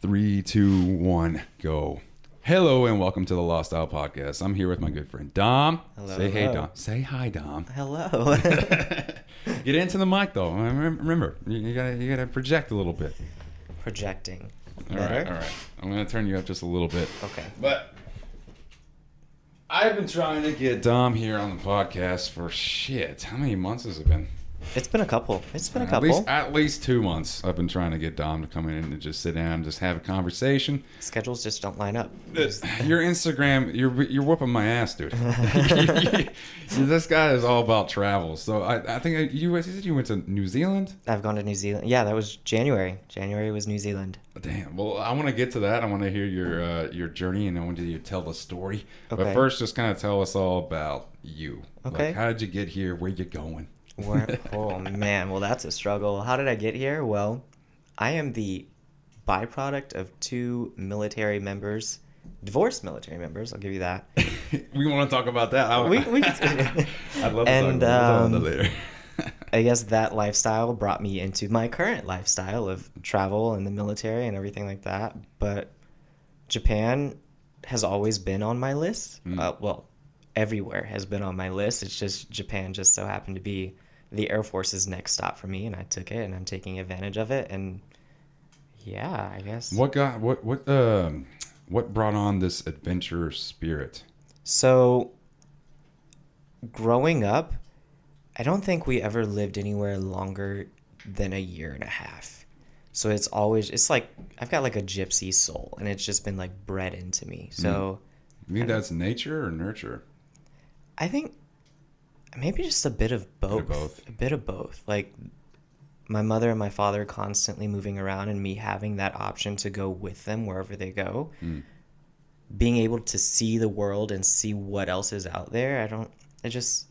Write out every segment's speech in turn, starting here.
Three, two, one, go. Hello and welcome to the Lost Style Podcast. I'm here with my good friend Dom. Hello, Say hey, hello. Dom. Say hi, Dom. Hello. Get into the mic though. Remember, you, you gotta you gotta project a little bit. Projecting. All Better? right, all right. I'm gonna turn you up just a little bit. Okay. But I've been trying to get Dom here on the podcast for shit. How many months has it been? It's been a couple. It's been a At couple. least at least two months. I've been trying to get Dom to come in and just sit down and just have a conversation. Schedules just don't line up. Your Instagram, you're you're whooping my ass, dude. this guy is all about travel. So I, I think you you said you went to New Zealand. I've gone to New Zealand. Yeah, that was January. January was New Zealand. Damn. Well, I want to get to that. I want to hear your uh, your journey, and I want you to tell the story. But first, just kind of tell us all about you. Okay. Like, how did you get here? Where you going? Where, oh man, well that's a struggle. How did I get here? Well, I am the byproduct of two military members, divorced military members. I'll give you that. we want to talk about that. I, We- we- I'd love to And, talk about um, that later. I guess that lifestyle brought me into my current lifestyle of travel and the military and everything like that. But Japan has always been on my list. Mm. Uh, well, everywhere has been on my list. It's just Japan just so happened to be the Air Force's next stop for me, and I took it, and I'm taking advantage of it. And yeah, I guess. What got what what um what brought on this adventure spirit? So, growing up, I don't think we ever lived anywhere longer than a year and a half. So it's always it's like I've got like a gypsy soul, and it's just been like bred into me. So You mean that's nature or nurture? I think maybe just a bit of both. both. A bit of both. Like my mother and my father constantly moving around, and me having that option to go with them wherever they go. Mm. Being able to see the world and see what else is out there. I don't. It just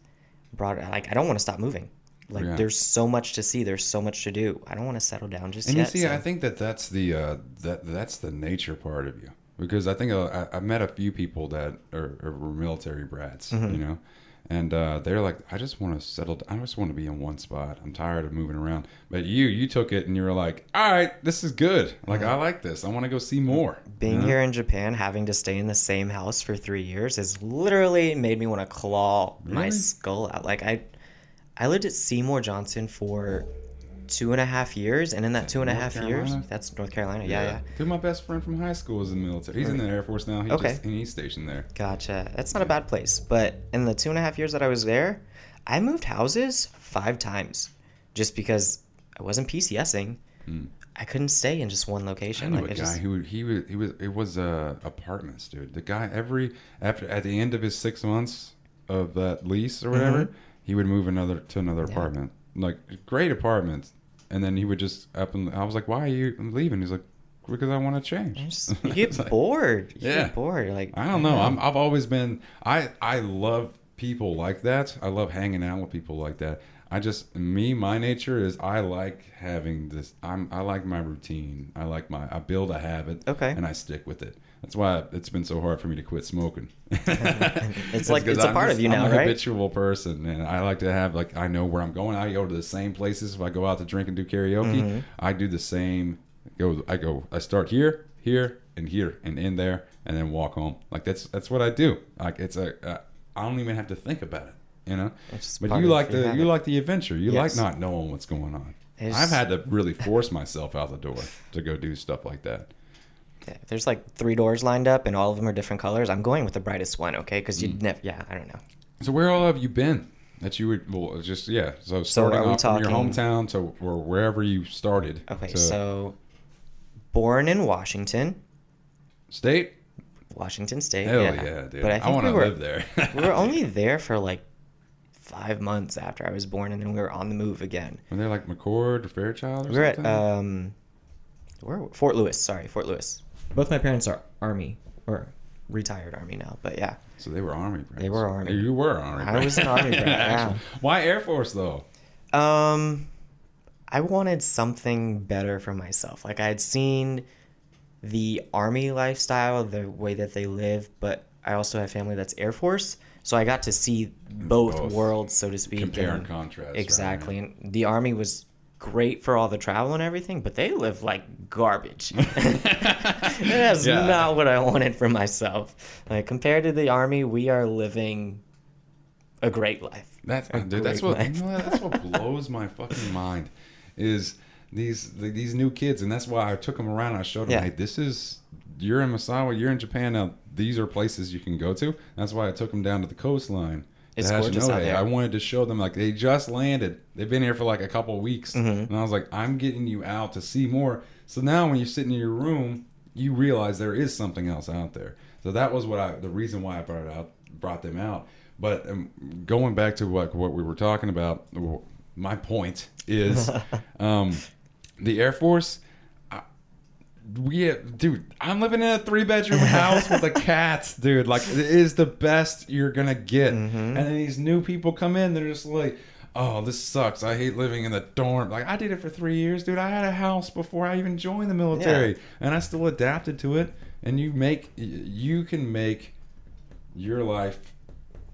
brought like I don't want to stop moving. Like Yeah. there's so much to see. There's so much to do. I don't want to settle down just And yet. you see, so- I think that that's the uh, that that's the nature part of you because I think uh, I, I met a few people that are, are were military brats, Mm-hmm. you know, and uh, they're like, I just want to settle. Down. I just want to be in one spot. I'm tired of moving around. But you, you took it and you were like, all right, this is good. Like I like this. I want to go see more. being you know? here in Japan, having to stay in the same house for three years has literally made me want to claw my skull out. Like I, I lived at Seymour Johnson for two and a half years, and in that two and a North half years, that's North Carolina. Yeah, yeah. Dude, my best friend from high school was in the military. He's in the Air Force now. He Okay. just, and he's stationed there. Gotcha. That's not a bad place. But in the two and a half years that I was there, I moved houses five times, just because I wasn't PCSing. Hmm. I couldn't stay in just one I location. knew Like a I guy just, who he was he was it was uh, apartments, dude. The guy every after at the end of his six months of that lease or whatever, he would move another to another Mm-hmm. Yeah. apartment, like great apartments, and then he would just up and I was like, why are you leaving? He's like, because I want to change. I just- you get like, bored. You Yeah. get bored. Like I don't know. I'm, I've always been. I I love people like that. I love hanging out with people like that. I just me my nature is I like having this. I'm I like my routine. I like my I build a habit. Okay. And I stick with it. That's why it's been so hard for me to quit smoking. It's like- it's a I'm part of you now, I'm a right? habitual person, and I like to have like I know where I'm going. I go to the same places. If I go out to drink and do karaoke, Mm-hmm. I do the same. Go I go. I start here, here, and here, and in there, and then walk home. Like that's that's what I do. Like it's a. Uh, I don't even have to think about it. You know. But you like the you like the adventure. You Yes. like not knowing what's going on. It's- I've had to really force myself out the door to go do stuff like that. If there's like three doors lined up and all of them are different colors, I'm going with the brightest one, okay? Because Mm. you'd never, yeah, I don't know. So where all have you been? That you would well just yeah. So starting we off from your hometown to or wherever you started. Okay, to so born in Washington, state. Washington State. Hell yeah, yeah, dude! But I I, want to were live there. we were only there for like five months after I was born, and then we were on the move again. Were they like McChord or Fairchild or We were at something? um, where Fort Lewis. Sorry, Fort Lewis. Both my parents are Army or retired Army now, but yeah, so they were Army. Brats. They were Army. You were Army. I was an Army brat, yeah. Why Air Force though? Um, I wanted something better for myself. Like I had seen the army lifestyle, the way that they live, but I also have family that's Air Force, so I got to see both, Both. worlds, so to speak. Compare and- and contrast. right? Exactly, and the army was great for all the travel and everything, but they live like garbage. That's Yeah. not what I wanted for myself. Like compared to the army, we are living a great life. That's A dude. That's great what you life. know, that's what blows my fucking mind is these these new kids, and that's why I took them around. I showed them, Yeah. hey, this is you're in Misawa, you're in Japan now. These are places you can go to. That's why I took them down to the coastline. It's gorgeous out there. I wanted to show them like they just landed. They've been here for like a couple of weeks, Mhm. and I was like, I'm getting you out to see more. So now when you're sitting in your room, you realize there is something else out there. So that was what I the reason why I brought it out, brought them out. But um, going back to what what we were talking about, my point is, um, the Air Force. We have, dude, I'm living in a three bedroom house with a cat, dude. Like, it is the best you're gonna get. Mhm. And then these new people come in, they're just like, oh, this sucks. I hate living in the dorm. Like, I did it for three years, dude. I had a house before I even joined the military, and I still adapted to it. And you make, you can make your life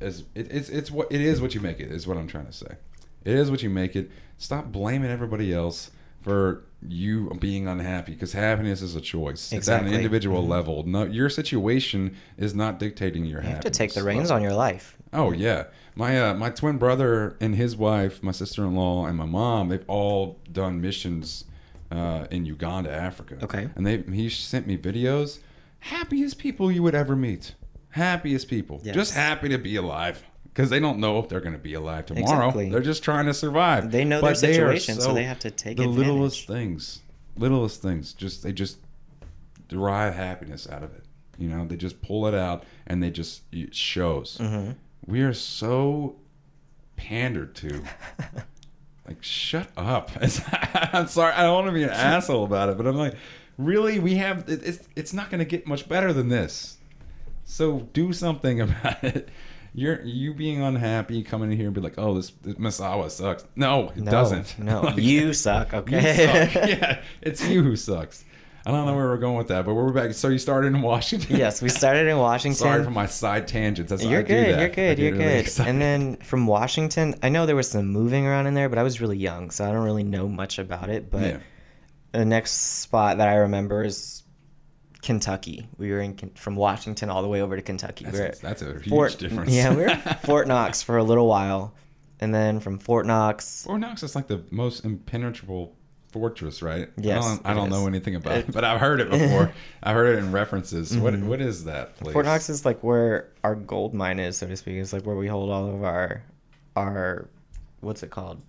as it, it's it's what it is what you make it is what I'm trying to say. It is what you make it. Stop blaming everybody else for you being unhappy because happiness is a choice. It's at an Exactly. individual Mhm. level. No, your situation is not dictating your You have happiness. to take the reins on your life. Oh yeah, my uh, my twin brother and his wife, my sister in law, and my mom. They've all done missions uh, in Uganda, Africa. Okay. And they he sent me videos. Happiest people you would ever meet. Happiest people. Yes. Just happy to be alive. Because they don't know if they're going to be alive tomorrow. Exactly. They're just trying to survive. They know their But they situation, so they have to take the advantage. littlest things. Littlest things. Just they just derive happiness out of it. You know, they just pull it out and they just it shows hmm we are so pandered to. Like, shut up! I'm sorry, I don't want to be an asshole about it, but I'm like, really, we have it's it's not going to get much better than this. So do something about it. You're you being unhappy, coming in here and be like, oh, this, this Misawa sucks. No, it No, doesn't. No, Like, you suck. you Okay. suck. yeah, it's you who sucks. I don't know where we're going with that, but we're back. So you started in Washington. yes, we started in Washington. Sorry for my side tangents. That's You're I do good. that. You're good. You're really good. excited. And then from Washington, I know there was some moving around in there, but I was really young, so I don't really know much about it. But Yeah. the next spot that I remember is Kentucky. We were in from Washington all the way over to Kentucky. That's, we a, that's a huge Fort, difference. Yeah, we were at Fort Knox for a little while, and then from Fort Knox, Fort Knox is like the most impenetrable fortress, right? Yes, I don't, I don't know anything about it, but I've heard it before. I've heard it in references. What Mhm. What is that place? Fort Knox is like where our gold mine is, so to speak. It's like where we hold all of our, our, what's it called?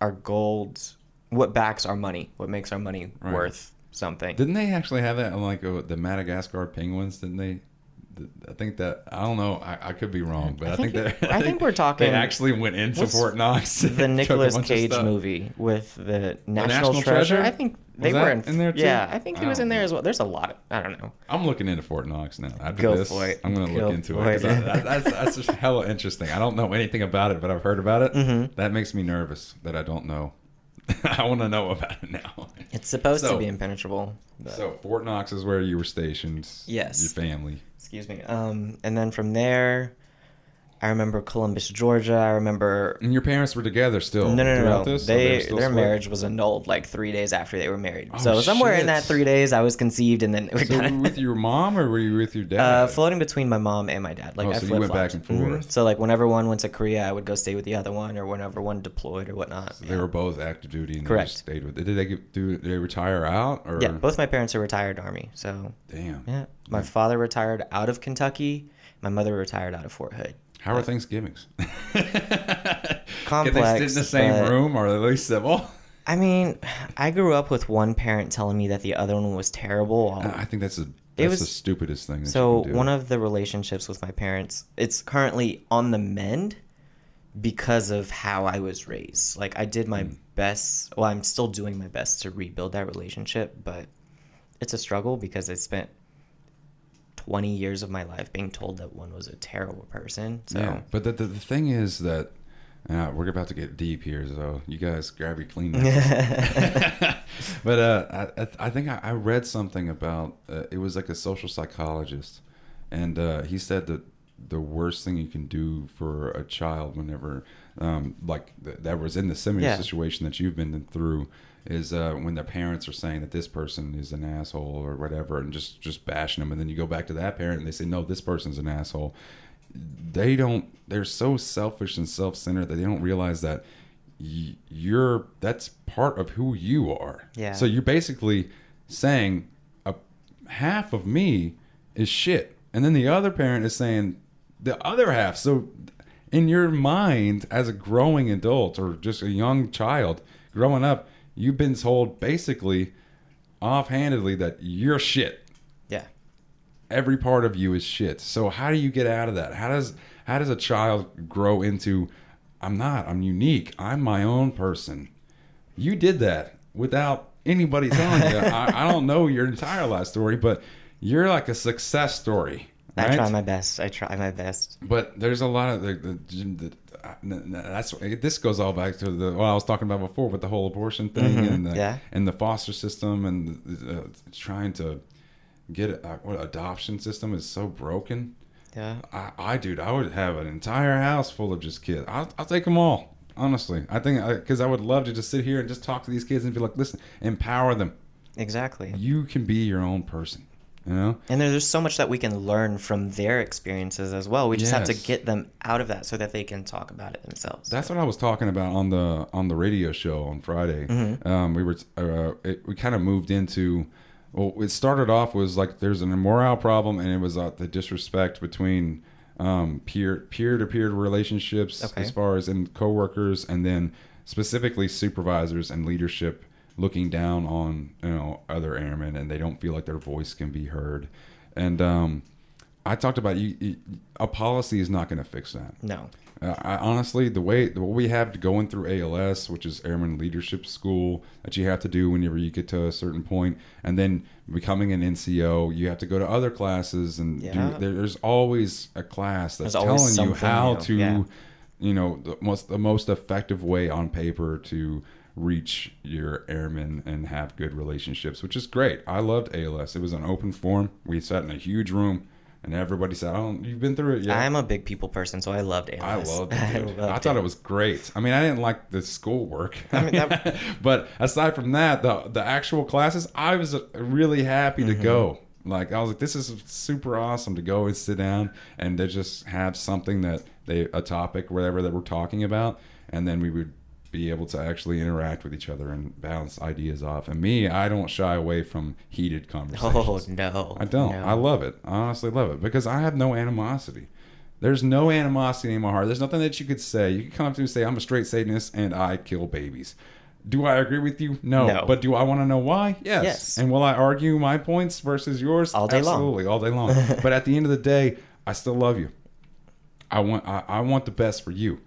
Our gold. What backs our money? What makes our money Right. worth something? Didn't they actually have that on like uh, the Madagascar penguins? Didn't they? I think that I don't know. I, I could be wrong, but I, I think, think- that I think we're talking- They actually went into Fort Knox. the Nicolas Cage movie with the National, National Treasure. Treasure? I think they were in, in there too? Yeah, I think he was in there as well. There's a lot. Of, I don't know. I'm looking into Fort Knox now. After Go this. I'm gonna look into it. it. I- that's that's just hella interesting. I don't know anything about it, but I've heard about it. Mhm. That makes me nervous that I don't know. I want to know about it now. It's supposed So- to be impenetrable. But, So Fort Knox is where you were stationed. Yes. Your family. excuse me. Um, and then from there, I remember Columbus, Georgia. I remember And your parents were together still. No, no, no, no. This? So they They their split? marriage was annulled like three days after they were married. Oh, so somewhere in that three days, I was conceived, and then we So you with your mom or were you with your dad? uh, floating between my mom and my dad. Like Oh, I so you went back and forth. Mhm. So like whenever one went to Korea, I would go stay with the other one, or whenever one deployed or whatnot. So they were both active duty and Correct. they stayed with. Did they get, do? Did they retire out or? Yeah, both my parents are retired army. So Damn. yeah, my father retired out of Kentucky. My mother retired out of Fort Hood. How are Thanksgivings? Can they Complex, sit in the same but- room or are they civil? I mean, I grew up with one parent telling me that the other one was terrible. I think that's a that's was- the stupidest thing. That So you can do. one of the relationships with my parents, it's currently on the mend because of how I was raised. Like I did my Mm. best. Well, I'm still doing my best to rebuild that relationship, but it's a struggle because I spent 20 years of my life being told that one was a terrible person. So yeah, but the, the the thing is that uh, we're about to get deep here, so you guys grab your clean. but uh, I I- think I, I read something about uh, it was like a social psychologist, and uh, he said that the worst thing you can do for a child whenever um, like th- that was in the similar Yeah. situation that you've been through is uh, when their parents are saying that this person is an asshole or whatever and just just bashing them and then you go back to that parent and they say no this person's an asshole. They don't they're so selfish and self-centered that they don't realize that y- you're that's part of who you are. Yeah. so you're basically saying a half of me is shit and then the other parent is saying the other half. So in your mind as a growing adult or just a young child growing up you've been told basically offhandedly that you're shit Yeah. every part of you is shit. So how do you get out of that? How does how does a child grow into I'm not, I'm unique. I'm my own person. You did that without anybody telling you. I, I don't know your entire life story, but you're like a success story. I try my best. I try my best. But there's a lot of the, the, the that's this goes all back to the what I was talking about before with the whole abortion thing Mhm, and the yeah. and the foster system and uh, trying to get uh, what adoption system is so broken. Yeah. I, I dude, I would have an entire house full of just kids. I'll, I'll take them all. Honestly, I think because I, would love to just sit here and just talk to these kids and be like, listen, empower them. Exactly. You can be your own person. You know. And there's so much that we can learn from their experiences as well. We just have to get them out of that so that they can talk about it themselves. That's what I was talking about on the on the radio show on Friday. Mhm. Um, we were uh, it, we kind of moved into well, it started off was like there's an immoral problem, and it was uh, the disrespect between um, peer peer to peer relationships Okay. as far as in coworkers, and then specifically supervisors and leadership looking down on you know other airmen, and they don't feel like their voice can be heard. And um, I talked about you, you, a policy is not going to fix that. no. Uh, I, honestly, the way what we have going through ALS, which is Airman Leadership School, that you have to do whenever you get to a certain point, and then becoming an NCO, you have to go to other classes, and Yeah. do, there's always a class that's telling you how to, yeah. you know, the most the most effective way on paper to reach your airmen and have good relationships, which is great. I loved ALS. It was an open forum. We sat in a huge room. And everybody said, "I don't. You've been through it, yeah." I'm a big people person, so I loved ALS. I loved it. I dude. I, thought it was great. I mean, I didn't like the schoolwork, I mean, that- but aside from that, the the actual classes, I was really happy Mm-hmm. to go. Like I was like, this is super awesome to go and sit down and to just have something that they a topic whatever that we're talking about, and then we would be able to actually interact with each other and bounce ideas off. And me, I don't shy away from heated oh, conversations. Oh no. I don't. No. I love it. I honestly love it because I have no animosity. There's no animosity in my heart. There's nothing that you could say. You could come up to me and say, I'm a straight Satanist and I kill babies. Do I agree with you? No. No. But do I want to know why? Yes. Yes. And will I argue my points versus yours? All day long. Absolutely, all day long. but at the end of the day, I still love you. I want I, I want the best for you.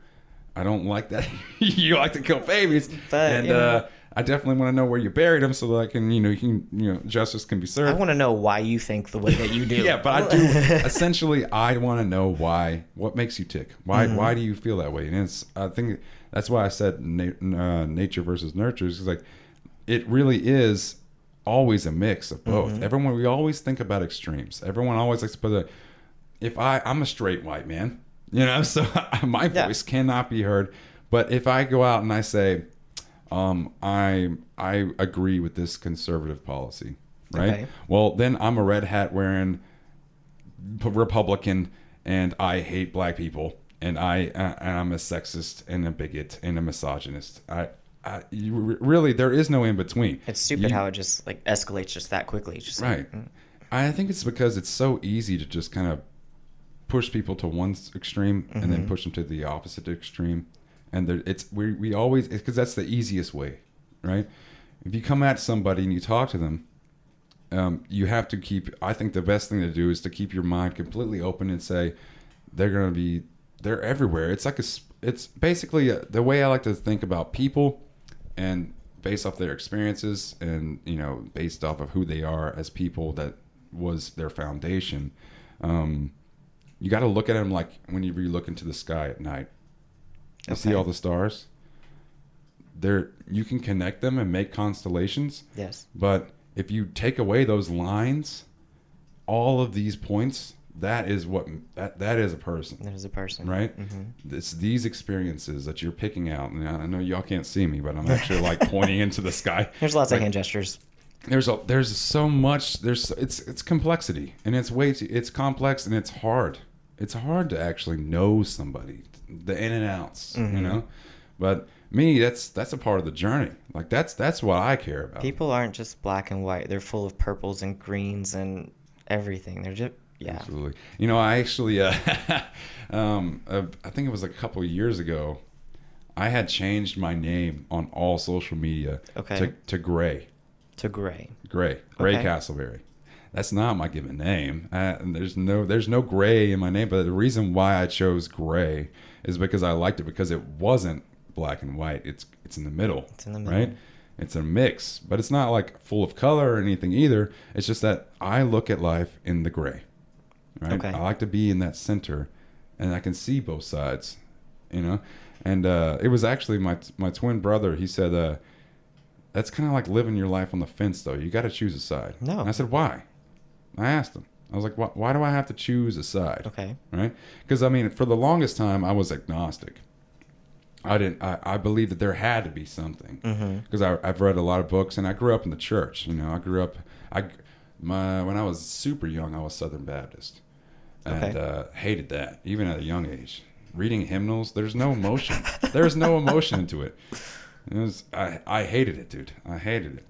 I don't like that you like to kill babies. But, and know. uh, I definitely want to know where you buried them so that I can, you know, you can, you know, justice can be served. I want to know why you think the way that you do. Yeah, but I do. essentially, I want to know why. What makes you tick? Why? Mm-hmm. Why do you feel that way? And it's. I think that's why I said na- uh, nature versus nurture. Is like, it really is always a mix of both. Mm-hmm. Everyone, we always think about extremes. Everyone always likes to put a. If I, I'm a straight white man, you know, so my Yeah. voice cannot be heard. But if I go out and I say, um, I I agree with this conservative policy, right? Okay. Well, then I'm a red hat wearing Republican, and I hate black people, and I uh, and I'm a sexist and a bigot and a misogynist. I, I you, really there is no in between. It's stupid You- how it just like escalates just that quickly. Just like, right. mm. I think it's because it's so easy to just kind of push people to one extreme and then Mhm. push them to the opposite extreme, and there, it's we we always because that's the easiest way, right? If you come at somebody and you talk to them, um, you have to keep. I think the best thing to do is to keep your mind completely open and say they're gonna be they're everywhere. It's like a it's basically a, the way I like to think about people, and based off their experiences and you know based off of who they are as people that was their foundation. Um, you got to look at them like whenever you look into the sky at night. You see all the stars. There, you can connect them and make constellations. yes. But if you take away those lines, all of these points that is what that that is a person There's a person. right hmm it's these experiences that you're picking out and i know y'all can't see me but i'm actually like pointing into the sky There's lots Like, of hand gestures. there's a there's so much there's it's it's complexity and it's way too it's complex and it's hard it's hard to actually know somebody the in and outs you Mhm. know but me that's that's a part of the journey like that's that's what i care about People aren't just black and white. They're full of purples and greens and everything. They're just yeah. Absolutely. You know, I actually, uh, um, uh, I think it was a couple of years ago, I had changed my name on all social media Okay. to, to Gray. To gray. Gray. Gray Okay. Castleberry. That's not my given name. Uh, and there's no there's no gray in my name, but the reason why I chose gray is because I liked it because it wasn't black and white. It's it's in the middle. It's in the middle. Right? It's a mix, but it's not like full of color or anything either. It's just that I look at life in the gray. Right? Okay. I like to be in that center and I can see both sides, you know? And uh, it was actually my my twin brother, he said uh, that's kind of like living your life on the fence though. You got to choose a side. No. And I said, "Why?" I asked him. I was like, why, why do I have to choose a side? Okay. Right? Because I mean, for the longest time, I was agnostic. I didn't. I, I believed that there had to be something Mm-hmm. because I've read a lot of books and I grew up in the church. You know, I grew up. I my when I was super young, I was Southern Baptist, and Okay. uh, hated that even at a young age. Reading hymnals, there's no emotion. there's no emotion into it. It was I, I hated it, dude. I hated it.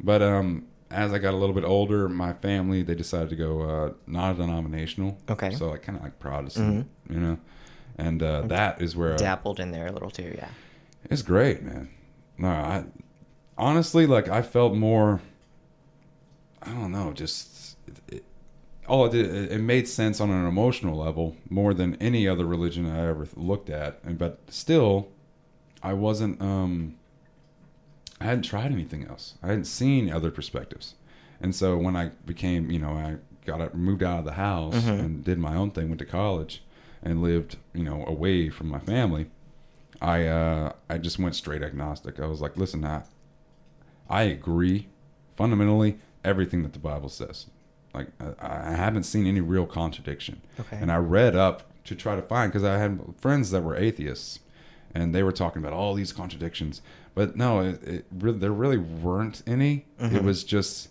But um, as I got a little bit older, my family they decided to go uh, non-denominational. Okay. So like kind of like Protestant, you know, and uh, that is where Dabbled in there a little too. Yeah. it's great, man. No, I honestly like I felt more. I don't know, just it, it, all it did. It, it made sense on an emotional level more than any other religion I ever looked at, and but still, I wasn't. um I hadn't tried anything else. I hadn't seen other perspectives, and so when I became, you know, I got out, moved out of the house Mhm. and did my own thing, went to college, and lived, you know, away from my family. I uh, I just went straight agnostic. I was like, listen, I, I agree fundamentally everything that the Bible says. Like I, I haven't seen any real contradiction, Okay. and I read up to try to find because I had friends that were atheists, and they were talking about all these contradictions. But no, it, it really, there really weren't any. It Mhm. was just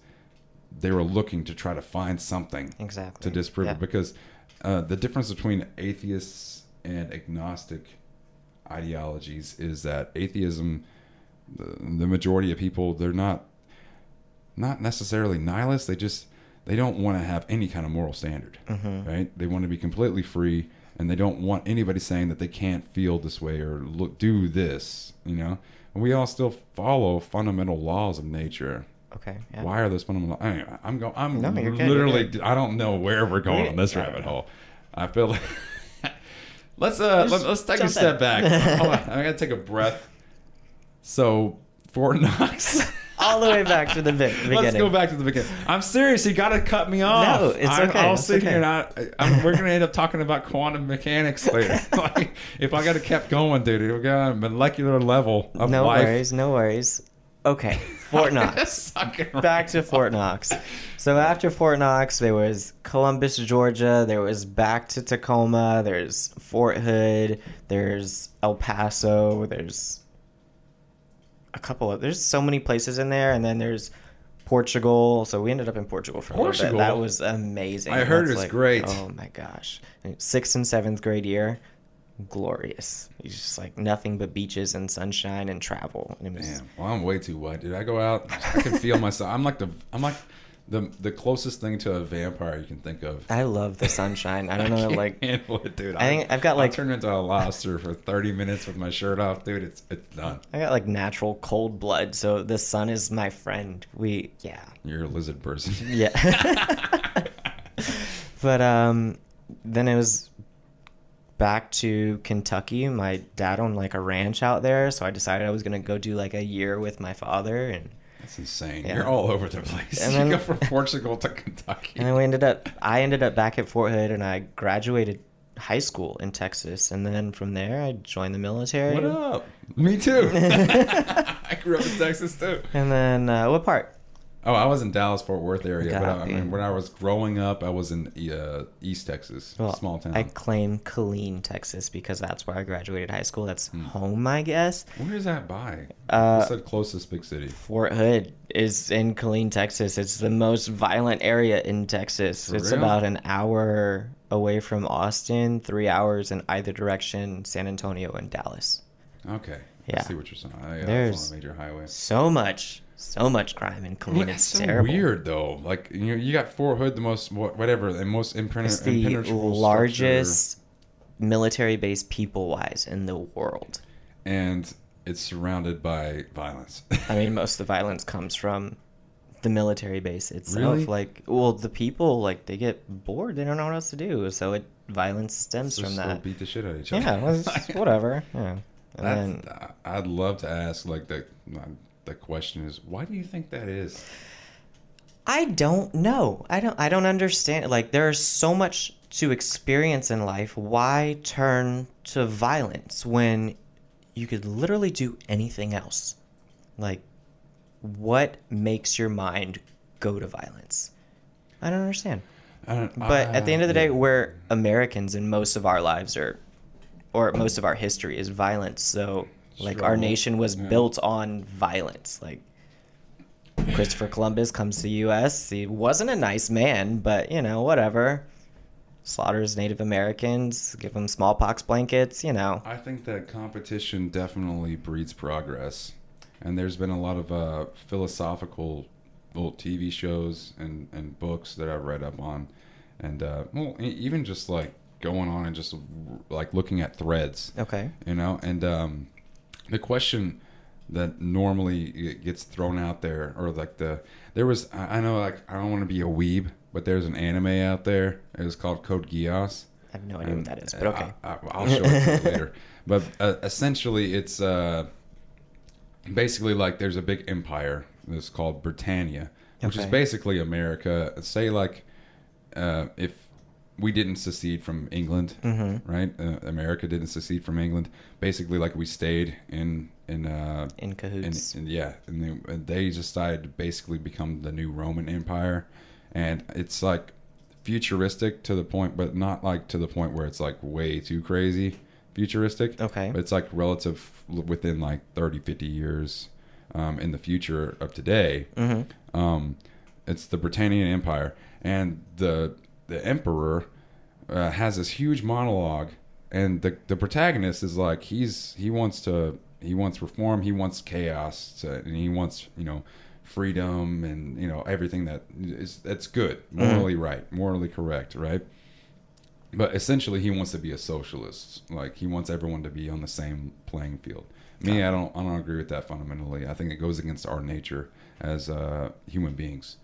they were looking to try to find something exactly. to disprove yeah. it because uh, the difference between atheists and agnostic ideologies is that atheism the, the majority of people they're not not necessarily nihilists they just they don't want to have any kind of moral standard Mhm. right they want to be completely free and they don't want anybody saying that they can't feel this way or look do this you know and we all still follow fundamental laws of nature Okay. Yeah. why are those fundamental? Anyway, I'm going. I'm No, you're good, you're literally. good. I don't know where we're going on this I rabbit hole. I feel like let's uh let, us take a step in. back. Hold on, I gotta take a breath. So Fort Knox. All the way back to the be- beginning. Let's go back to the beginning. I'm serious. You got to cut me off. No, it's I, okay, I'll sit okay. here and I, I'm, we're gonna end up talking about quantum mechanics later. like, if I got to kept going, dude, we got a molecular level of No life. worries. No worries. Okay. Fort Knox. Back to Fort Knox. So after Fort Knox, there was Columbus, Georgia. There was back to Tacoma. There's Fort Hood. There's El Paso. There's a couple of. There's so many places in there, and then there's Portugal. So we ended up in Portugal for a little Portugal? bit. That was amazing. I heard That's it's great. Oh my gosh! Sixth and seventh grade year, glorious. It's just like nothing but beaches and sunshine and travel. And was Damn. Well, I'm way too white, dude. I go out, I can feel myself. I'm like the, I'm like the, the closest thing to a vampire you can think of. I love the sunshine. I don't know, can't like handle it, dude. I think I've got, like- turned into a lobster for 30 minutes with my shirt off, dude. It's it's done. I got like natural cold blood, so the sun is my friend. We yeah. You're a lizard person. Yeah. but um then it was back to Kentucky. My dad owned like a ranch out there, so I decided I was gonna go do like a year with my father and That's insane. Yeah. You're all over the place. And you go from Portugal to Kentucky. and then we ended up I ended up back at Fort Hood and I graduated high school in Texas and then from there I joined the military. what up? Me too. I grew up in Texas too. And then uh, what part? Oh, I was in Dallas Fort Worth area, but I, I mean, when I was growing up, I was in uh, East Texas, Well, small town. I claim Killeen, Texas, because that's where I graduated high school. That's Hmm. home, I guess. Where is that by? Uh, What's the closest big city? Fort Hood is in Killeen, Texas. It's the most violent area in Texas. For it's real? about an hour away from Austin, three hours in either direction, San Antonio and Dallas. Okay. Yeah. I see what you're saying. I, There's- major highway. So much, so much crime in Killeen. It's so terrible. weird though. Like you know, you got Fort Hood, the most whatever, the most impenetrable. It's the largest military base people wise in the world. and it's surrounded by violence. I mean, most of the violence comes from the military base itself. Really? Like, well, the people like they get bored; they don't know what else to do, so it violence stems Just from that. beat the shit out of each other. Yeah, whatever. Yeah, and then I'd love to ask like the the question is why do you think that is? I don't know. I don't. I don't understand. Like, there's so much to experience in life. Why turn to violence when you could literally do anything else? Like, what makes your mind go to violence? I don't understand. I don't, But at the end of the day, yeah. we're Americans, and most of our lives are, or most of our history is violence. So, like, our nation was yeah. built on violence. Like, Christopher Columbus comes to the U.S. He wasn't a nice man, but you know, whatever. Slaughters Native Americans, give them smallpox blankets. You know, I think that competition definitely breeds progress, and there's been a lot of uh, philosophical, well, TV shows and and books that I've read up on, and uh, well, e- even just like going on and just like looking at threads, okay, you know, and um, the question that normally gets thrown out there, or like the there was I know like I don't want to be a weeb, but there's an anime out there. It was called Code Geass. I have no idea what that is, but Uh, okay. I, will show it to you later. But uh, essentially, it's uh, basically like there's a big empire that's called Britannia, which is basically America. Say like uh, if we didn't secede from England, Mm-hmm. right? Uh, America didn't secede from England. Basically, like we stayed in in uh, In cahoots. and yeah, and they, they decided to basically become the new Roman Empire, and it's like futuristic to the point, but not like to the point where it's like way too crazy futuristic. Okay. but it's like relative within like 30, 50 years um, in the future of today. Mm-hmm. Um, it's the Britannian Empire, and the the emperor uh, has this huge monologue, and the the protagonist is like he's he wants to he wants reform, he wants chaos, to, and he wants you know freedom and you know everything that is that's good, morally right, morally correct, right. But essentially, he wants to be a socialist. Like he wants everyone to be on the same playing field. Me, I don't. I don't agree with that fundamentally. I think it goes against our nature as uh, human beings.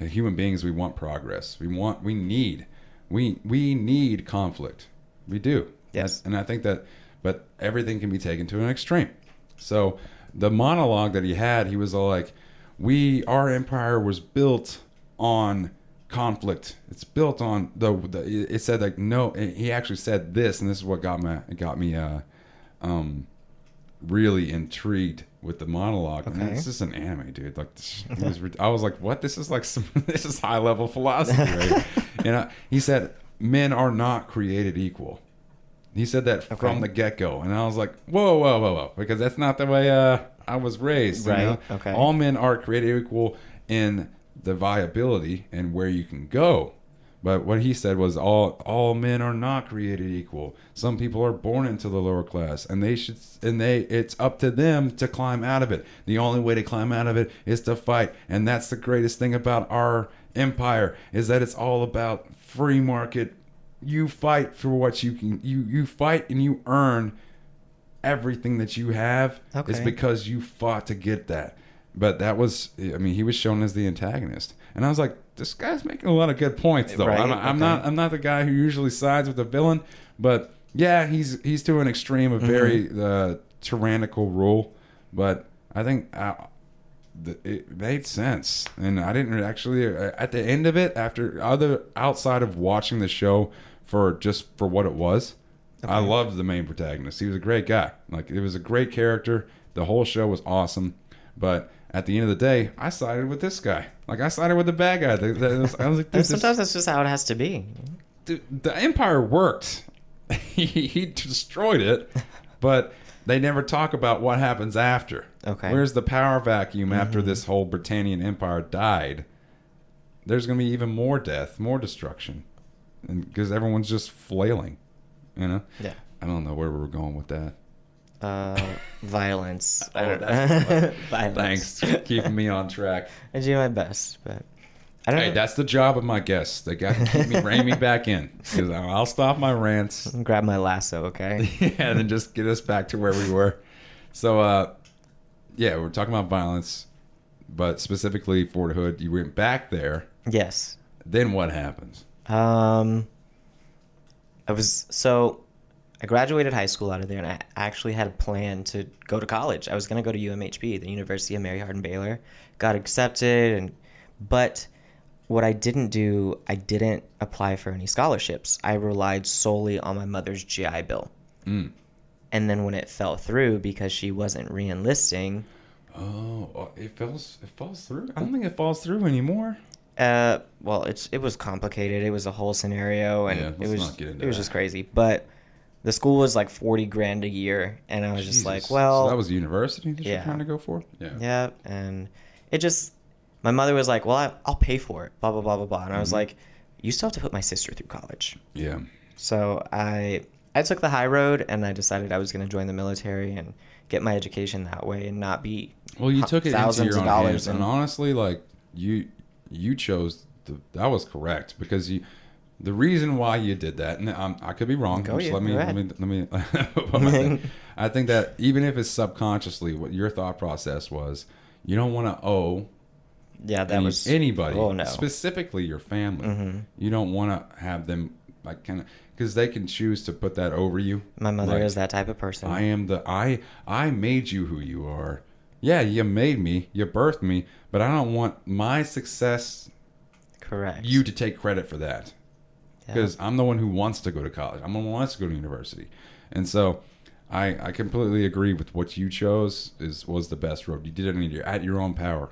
As human beings, we want progress. We want. We need. We we need conflict. We do. Yes. And I think that, but everything can be taken to an extreme. So the monologue that he had, he was all like, "We, our empire was built on conflict. It's built on the. the it said like no. He actually said this, and this is what got me got me uh, um, really intrigued with the monologue. And Okay. this is an anime, dude. Like was, I was like, what? This is like some. This is high level philosophy, right? you know, he said men are not created equal. He said that Okay. from the get go, and I was like, "Whoa, whoa, whoa, whoa!" Because that's not the way uh, I was raised. you Right, know? okay. All men are created equal in the viability and where you can go. But what he said was all all men are not created equal. Some people are born into the lower class, and they should and they it's up to them to climb out of it. The only way to climb out of it is to fight, and that's the greatest thing about our empire is that it's all about free market. You fight for what you can. You you fight and you earn everything that you have is because you fought to get that. But that was, I mean, he was shown as the antagonist, and I was like, this guy's making a lot of good points, though. Right, I'm, I'm okay. not, I'm not the guy who usually sides with the villain, but yeah, he's he's to an extreme of very Mm-hmm. uh, tyrannical rule. But I think uh, it made sense, and I didn't actually uh, at the end of it, after other outside of watching the show for just for what it was. I loved the main protagonist. He was a great guy. Like it was a great character. The whole show was awesome. But at the end of the day, I sided with this guy. Like I sided with the bad guy. The- the- I was like, And dude, this- sometimes that's just how it has to be. dude, the empire worked. he, he destroyed it, but they never talk about what happens after. Okay. Where's the power vacuum after Mm-hmm. this whole Britannian empire died? There's going to be even more death, more destruction, because everyone's just flailing. You know. Yeah. I don't know where we were going with that. Uh, violence. Oh, violence. Thanks for keeping me on track. I do my best, but I don't Hey, know. that's the job of my guests. They got to keep me, rein me back in because I'll stop my rants. Grab my lasso, okay? yeah, and then just get us back to where we were. So, uh, yeah, we're talking about violence, but specifically Fort Hood. You went back there. yes. Then what happens? Um, I was so I graduated high school out of there, and I actually had a plan to go to college. I was going to go to UMHB, the University of Mary Hardin Baylor. Got accepted, and but what I didn't do, I didn't apply for any scholarships. I relied solely on my mother's GI Bill. Mm. And then when it fell through because she wasn't re-enlisting, Oh, oh, it falls. It falls through. I don't think it falls through anymore. Uh, well, it's it was complicated. It was a whole scenario, and Yeah, it was not get into it was that. just crazy. But the school was like forty grand a year, and I was just like, well, so that was university that yeah. you're trying to go for. Yeah. yeah, and it just my mother was like, well, I, I'll pay for it, blah blah blah blah blah, and I was Mhm. like, you still have to put my sister through college. Yeah. So I I took the high road, and I decided I was going to join the military and get my education that way, and not be Well, you took it into thousands of dollars hands, and and- honestly, like you, you chose the, that was correct because you. The reason why you did that, and I'm, I could be wrong. Go just you, let me, let me let me my thing. I think that even if it's subconsciously, what your thought process was, you don't want to owe yeah, that any- was anybody, Oh no, specifically your family. Mhm. You don't want to have them like kind of because they can choose to put that over you. my mother Like, is that type of person. I am the I I made you who you are. Yeah, you made me, you birthed me, but I don't want my success Correct. you to take credit for that Yeah. because I'm the one who wants to go to college. I'm the one who wants to go to university, and so I I completely agree with what you chose. Is was the best road. You did it in your, at your own power,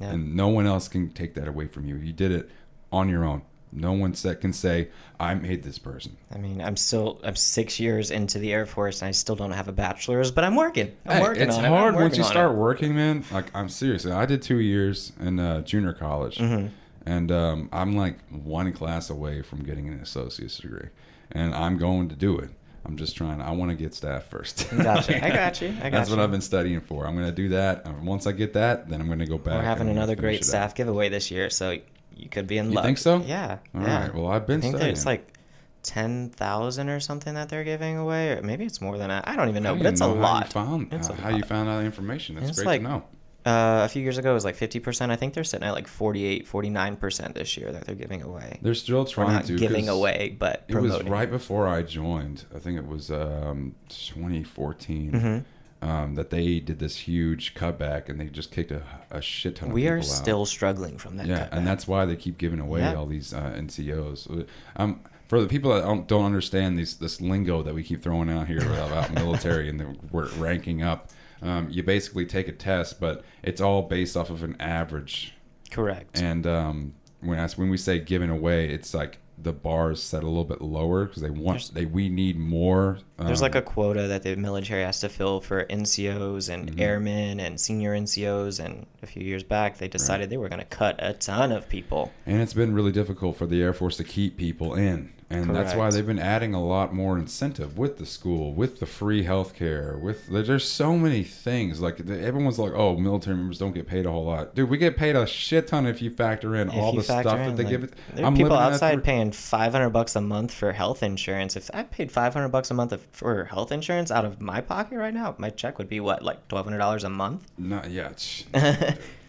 Yeah. and no one else can take that away from you. You did it on your own. No one that can say I made this person. I mean, I'm still I'm six years into the Air Force and I still don't have a bachelor's, but I'm working. I'm Hey, working it's on it. Hard once you start it. working, man. Like I'm serious. I did two years in uh, junior college, Mhm. And um, I'm like one class away from getting an associate's degree, and I'm going to do it. I'm just trying. I want to get staff first. Gotcha. I got you. I got That's what. I've been studying for. I'm going to do that. And once I get that, then I'm going to go back. We're having another great staff giveaway this year, so you could be in You luck. think so? Yeah. All yeah. right. Well, I've been studying. I think studying. there's like ten thousand or something that they're giving away, or maybe it's more than that. I don't even know, but you it's a know how lot. You found, It's uh, a how you found out the information. That's It's great like- to know. Uh, a few years ago, it was like 50%. I think they're sitting at like 48, 49% this year that they're giving away. They're still Or trying not to giving away, but It was right before I joined. I think it was um, 2014 Mhm. um, that they did this huge cutback, and they just kicked a, a shit ton of We are out. still struggling from that. yeah, cutback. and that's why they keep giving away Yeah. all these uh, NCOs. Um, for the people that don't, don't understand these this lingo that we keep throwing out here about military and the, we're ranking up, um, you basically take a test, but it's all based off of an average correct. and um, when I, when we say giving away, it's like the bars set a little bit lower because they want There's- they we need more. Um, There's like a quota that the military has to fill for NCOs and Mhm. airmen and senior NCOs. And a few years back, they decided they were going to cut a ton of people. and it's been really difficult for the Air Force to keep people in, and that's why they've been adding a lot more incentive with the school, with the free health care, with there- there's so many things. Like the, everyone's like, oh, military members don't get paid a whole lot, dude. We get paid a shit ton if you factor in If all the stuff factor that they like, give it. There are people in outside paying 500 bucks a month for health insurance. If I paid 500 bucks a month of- for health insurance out of my pocket right now, my check would be what, like $1,200 a month? No, yeah, sh-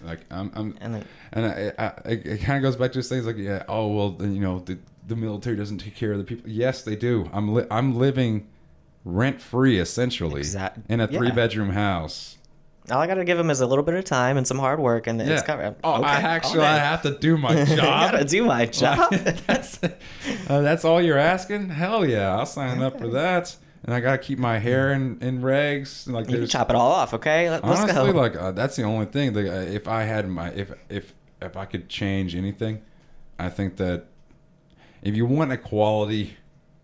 like I'm, I'm And then, And I, I, it, it kind of goes back to things like, yeah, oh well, then, you know, the the military doesn't take care of the people. Yes, they do. I'm li- I'm living rent free essentially in a yeah. three bedroom house. all I got to give them is a little bit of time and some hard work, and it's covered. Oh, I Okay, actually okay. I have to do my I job. gotta do my job. that's uh, that's all you're asking. Hell yeah, I'll sign up for that. and I gotta keep my hair in in regs. Like You can chop it all off, okay? Let, us honestly go. like uh, that's the only thing. That, uh, if I had my if if if I could change anything, I think that if you want equality,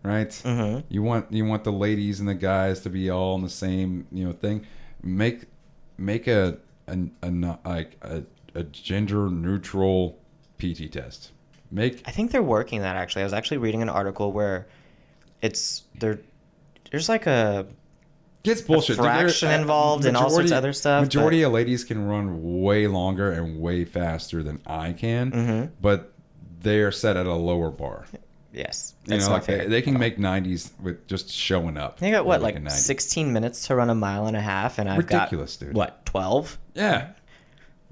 right? Mhm. You want you want the ladies and the guys to be all in the same you know thing. Make make a a, a like a, a gender neutral PT test. Make I think they're working that actually. I was actually reading an article where it's there. There's like a Gets bullshit. There- fraction uh, involved and all sorts of other stuff, Majority of ladies can run way longer and way faster than I can, Mhm. but they are set at a lower bar. yes. You know, like they, they can make 90s with just showing up. They got what, like making 90. 16 minutes to run a mile and a half, and I've Ridiculous, got dude. what 12. Yeah.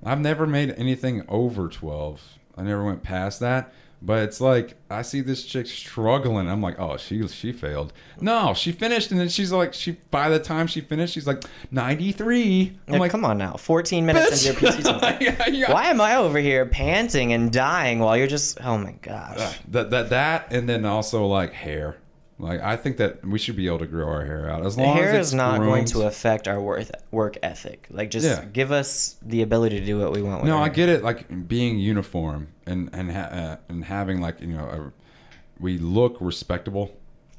I've never made anything over 12. I never went past that. But it's like I see this chick struggling. I'm like, oh, she she failed. No, she finished, and then she's like, she by the time she finished, she's like 93. I'm Like, like, come on now, 14 minutes into your time. yeah, yeah. Why am I over here panting and dying while you're just? Oh my gosh. that that that and then also like hair like i think that we should be able to grow our hair out as long hair as it's is not going to affect our worth, work ethic. Like, just Yeah. give us the ability to do what we want. With no i hair. get it like being uniform and and ha- uh, and having like you know a, we look respectable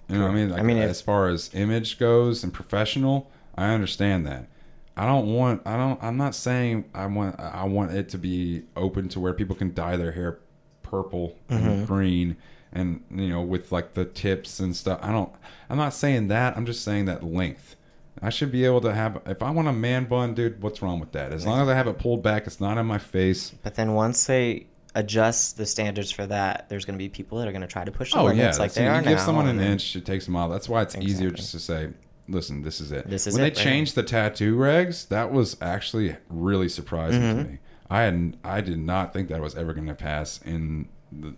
you know what i mean like I mean, if- as far as image goes and professional i understand that i don't want i don't i'm not saying i want i want it to be open to where people can dye their hair purple Mm-hmm. and green and you know with like the tips and stuff. I don't i'm not saying that. I'm just saying that length. I should be able to have if i want a man bun dude what's wrong with that? As long as i have it pulled back it's not in my face. But then once they adjust the standards for that, there's going to be people that are going to try to push the oh yeah. like they you are give now. someone an inch it takes a mile. That's why it's easier just to say listen this is it. This is when it they right? changed the tattoo regs that was actually really surprising Mm-hmm. to me. I had i did not think that was ever going to pass in the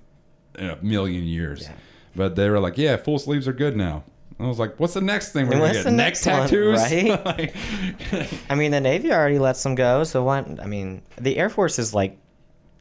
in a million years Yeah. but they were like yeah full sleeves are good now I was like, "What's the next thing we're gonna get? the Neck next one, tattoos, right? Like- I mean, the Navy already lets them go, so why? I mean, the Air Force is like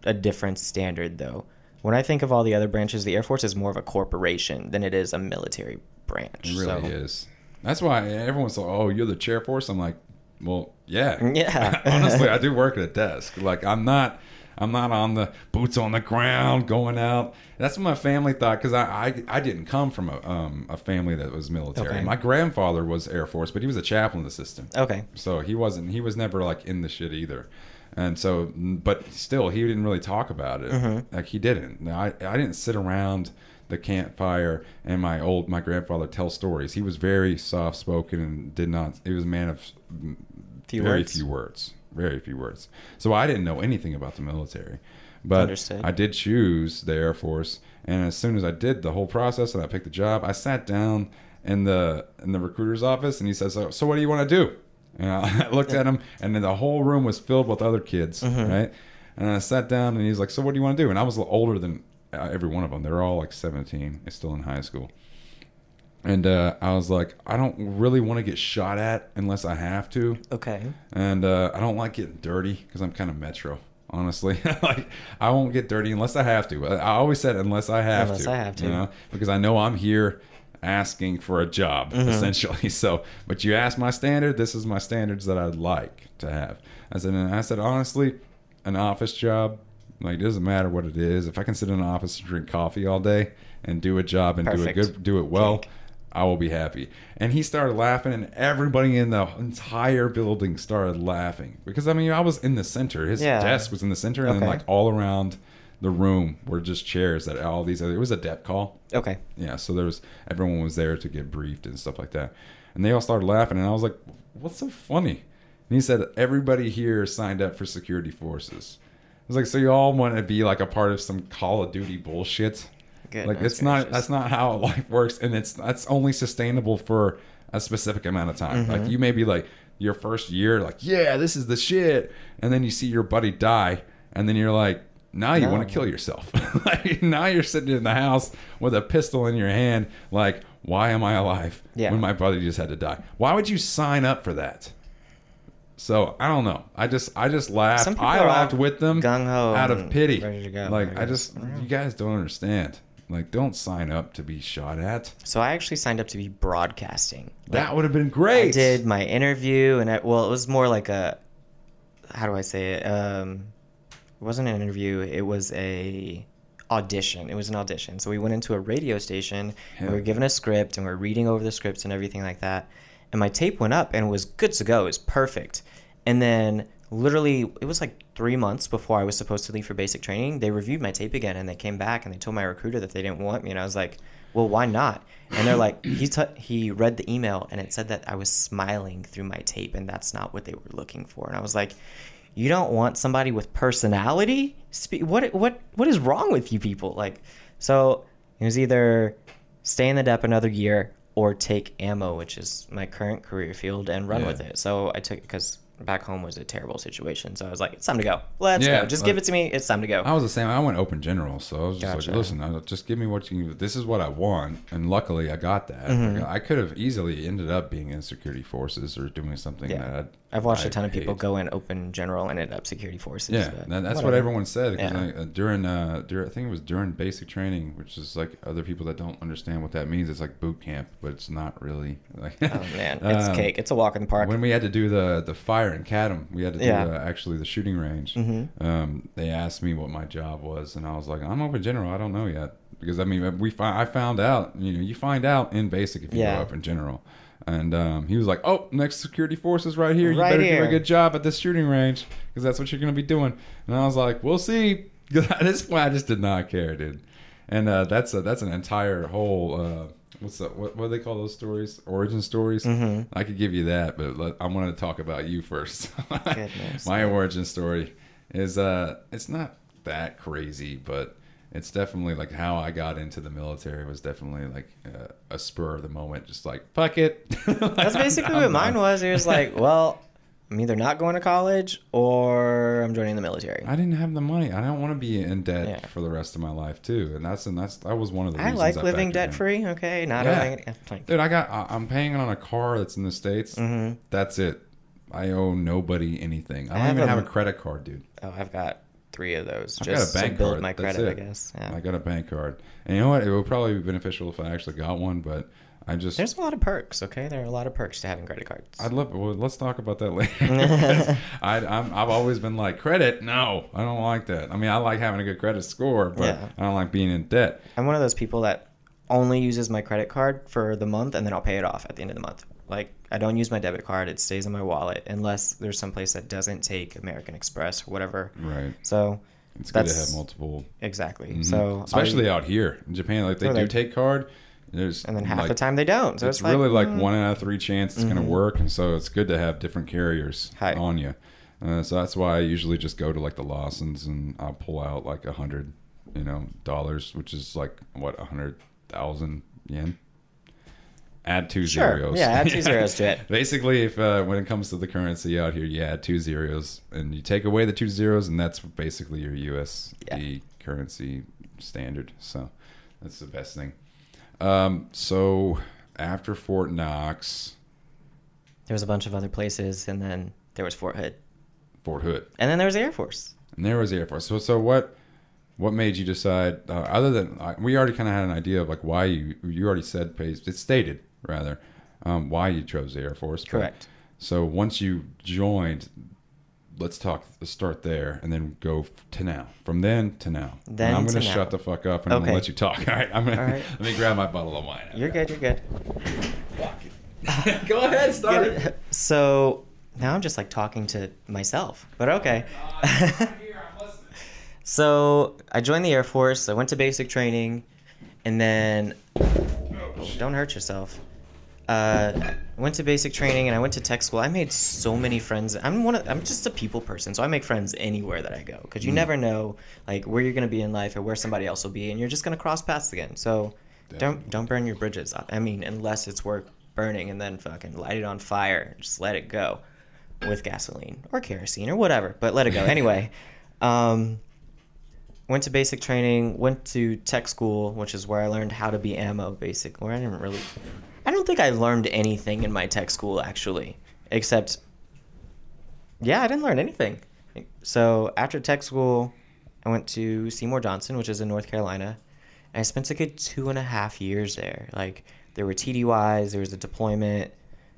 a different standard, though. When I think of all the other branches, the Air Force is more of a corporation than it is a military branch. It really so. is. That's why everyone's like, "Oh, you're the chair force." I'm like, "Well, yeah, Yeah. Honestly, I do work at a desk. Like, I'm not, I'm not on the boots on the ground going out. That's what my family thought because I, I, I didn't come from a, um, a family that was military. Okay. My grandfather was Air Force, but he was a chaplain assistant. Okay. So he wasn't. He was never like in the shit either. And so, but still, he didn't really talk about it. Mm-hmm. Like he didn't. Now, I, I didn't sit around the campfire and my old my grandfather tell stories. He was very soft spoken and did not. He was a man of Few very words. few words. Very few words. So I didn't know anything about the military. But Understood. I did choose the Air Force, and as soon as I did the whole process and I picked the job, I sat down in the in the recruiter's office, and he says, "So, so what do you want to do?" And I looked at him, and then the whole room was filled with other kids, Mm-hmm. right? And I sat down, and he's like, "So what do you want to do?" And I was older than uh, every one of them. They're all like 17, and still in high school. And uh, I was like, I don't really want to get shot at unless I have to Okay. and uh, I don't like getting dirty because I'm kind of metro. Honestly, like I won't get dirty unless I have to. I I always said unless I have Unless to. I have to. you know, because I know I'm here asking for a job Mm-hmm. essentially. So, but you ask my standard. This is my standards that I'd like to have. I said, and I said honestly, an office job. Like it doesn't matter what it is. If I can sit in an office and drink coffee all day and do a job and Perfect. do it good, do it well. I will be happy. And he started laughing, and everybody in the entire building started laughing because I mean I was in the center. His Yeah. desk was in the center, and then like all around the room were just chairs that all these other. It was a dep call, Okay. yeah. So there was everyone was there to get briefed and stuff like that, and they all started laughing, and I was like, "What's so funny?" And he said, "Everybody here signed up for security forces." I was like, "So you all want to be like a part of some Call of Duty bullshit?" Like Goodness it's not that's not how life works and it's that's only sustainable for a specific amount of time Mm-hmm. like you may be like your first year like yeah this is the shit and then you see your buddy die and then you're like now you No. want to kill yourself like now you're sitting in the house with a pistol in your hand like why am i alive Yeah. when my brother just had to die why would you sign up for that so I don't know. I just I just laughed. Some people I laughed with them gung-ho out of pity. go, Like I I just you guys don't understand. Like, don't sign up to be shot at. So I actually signed up to be broadcasting. That would have been great. I did my interview, and I, well, it was more like a, how do I say it? Um, it wasn't an interview. It was a audition. It was an audition. So we went into a radio station. And we were given a script, and we are reading over the scripts and everything like that. And my tape went up, and it was good to go. It was perfect. And then literally, it was like three months before I was supposed to leave for basic training. They reviewed my tape again, and they came back and they told my recruiter that they didn't want me. And I was like, well, why not? And they're like, he t- he read the email and it said that I was smiling through my tape, and that's not what they were looking for. And I was like, you don't want somebody with personality? Spe- what what what is wrong with you people? Like, so it was either stay in the dep another year or take ammo, which is my current career field, and run Yeah. with it. So I took it because back home was a terrible situation. So I was like, it's time to go. Let's Yeah, go. Just like- give it to me. It's time to go. I was the same. I went open general, so I was just Gotcha. like, "Listen, just give me what you. This is what I want." And luckily, I got that. Mm-hmm. I could have easily ended up being in security forces or doing something Yeah. that I'd, I've watched a I ton of people hate. go in open general and end up security forces. Yeah, that's what everyone said. Yeah. I- uh, during, uh, during, I think it was during basic training, which is like other people that don't understand what that means. It's like boot camp, but it's not really. Like, Oh man, it's Um, cake. It's a walk in the park. When we had to do the the fire in CATM, we had to do Yeah. uh, actually the shooting range. Mhm. Um, they asked me what my job was, and I was like, "I'm open general. I don't know yet." Because I mean, we fi- I found out. You know, you find out in basic if you Yeah. go up in general. And um, he was like, "Oh, next security forces right here. You Right better do a good job at this shooting range because that's what you're going to be doing." And I was like, "We'll see." Because at this point, I just did not care, dude. And uh, that's a, that's an entire whole uh, what's the, what what do they call those stories? Origin stories. Mhm. I could give you that, but let, I wanted to talk about you first. Goodness. My origin story is uh, it's not that crazy, but it's definitely like how I got into the military was definitely like uh, a spur of the moment, just like fuck it. That's basically what mine was. It was like, well, I'm either not going to college or I'm joining the military. I didn't have the money. I don't want to be in debt Yeah. for the rest of my life too, and that's and that's that was one of the. I like living in. debt free. Okay, not Yeah. Dude, I got. I'm paying on a car that's in the states. Mhm. That's it. I owe nobody anything. I I don't have even a- have a credit card, dude. Oh, I've got three of those I've got a just to bank build card, my that's credit, I guess. Yeah. I got a bank card, and you know what? It would probably be beneficial if I actually got one, but I just. There's a lot of perks. Okay, there are a lot of perks to having credit cards. I'd love. Well, let's talk about that later. I, I'm, I've always been like credit. No, I don't like that. I mean, I like having a good credit score, but Yeah. I don't like being in debt. I'm one of those people that only uses my credit card for the month and then I'll pay it off at the end of the month. Like I don't use my debit card; it stays in my wallet unless there's some place that doesn't take American Express or whatever. Right. So It's good to have multiple. exactly. Mhm. So especially I'll- out here in Japan, like they do take card. There's and then half like, the time they don't. So it's, it's, like, really like mm. one out of three chance it's going Mhm. to work, and so it's good to have different carriers Hi. on you. Uh, so that's why I usually just go to like the Lawsons and I'll pull out like a hundred, you know, dollars, which is like what a hundred thousand yen. Add two Sure. zeros. Yeah, add two zeros to it. Basically, if uh, when it comes to the currency out here, you add two zeros and you take away the two zeros, and that's basically your USD Yeah. currency standard. So that's the best thing. Um, so after Fort Knox, There was a bunch of other places, and then there was Fort Hood, Fort Hood, and then there was the Air Force. and there was the Air Force. So, so what? What made you decide? Uh, other than uh, we already kind of had an idea of like why you you already said it stated rather um, why you chose the Air Force. but- Correct. So once you joined, let's talk. Let's start there, and then go to now. From then to now. And Then I'm going to to now. shut the fuck up and I'm going to let you talk. All right. I'm gonna, right. Let me grab my bottle of wine. You're good. You're good. go ahead. Start it. So now I'm just like talking to myself, but okay. Ah, so I joined the Air Force. I went to basic training, and then oh, oh, don't hurt yourself. Uh, I went to basic training and I went to tech school. I made so many friends. I'm one of, I'm just a people person, so I make friends anywhere that I go because you Mm. never know like where you're gonna be in life or where somebody else will be, and you're just gonna cross paths again. So Definitely. don't don't burn your bridges. I mean, unless it's worth burning and then fucking light it on fire, just let it go with gasoline or kerosene or whatever, but let it go anyway. Um, went to basic training, went to tech school, which is where I learned how to be ammo. Basic, where I didn't really, I don't think I learned anything in my tech school actually, except, yeah, I didn't learn anything. So after tech school, I went to Seymour Johnson, which is in North Carolina, And I spent a good two and a half years there. Like there were TDYs, there was a deployment,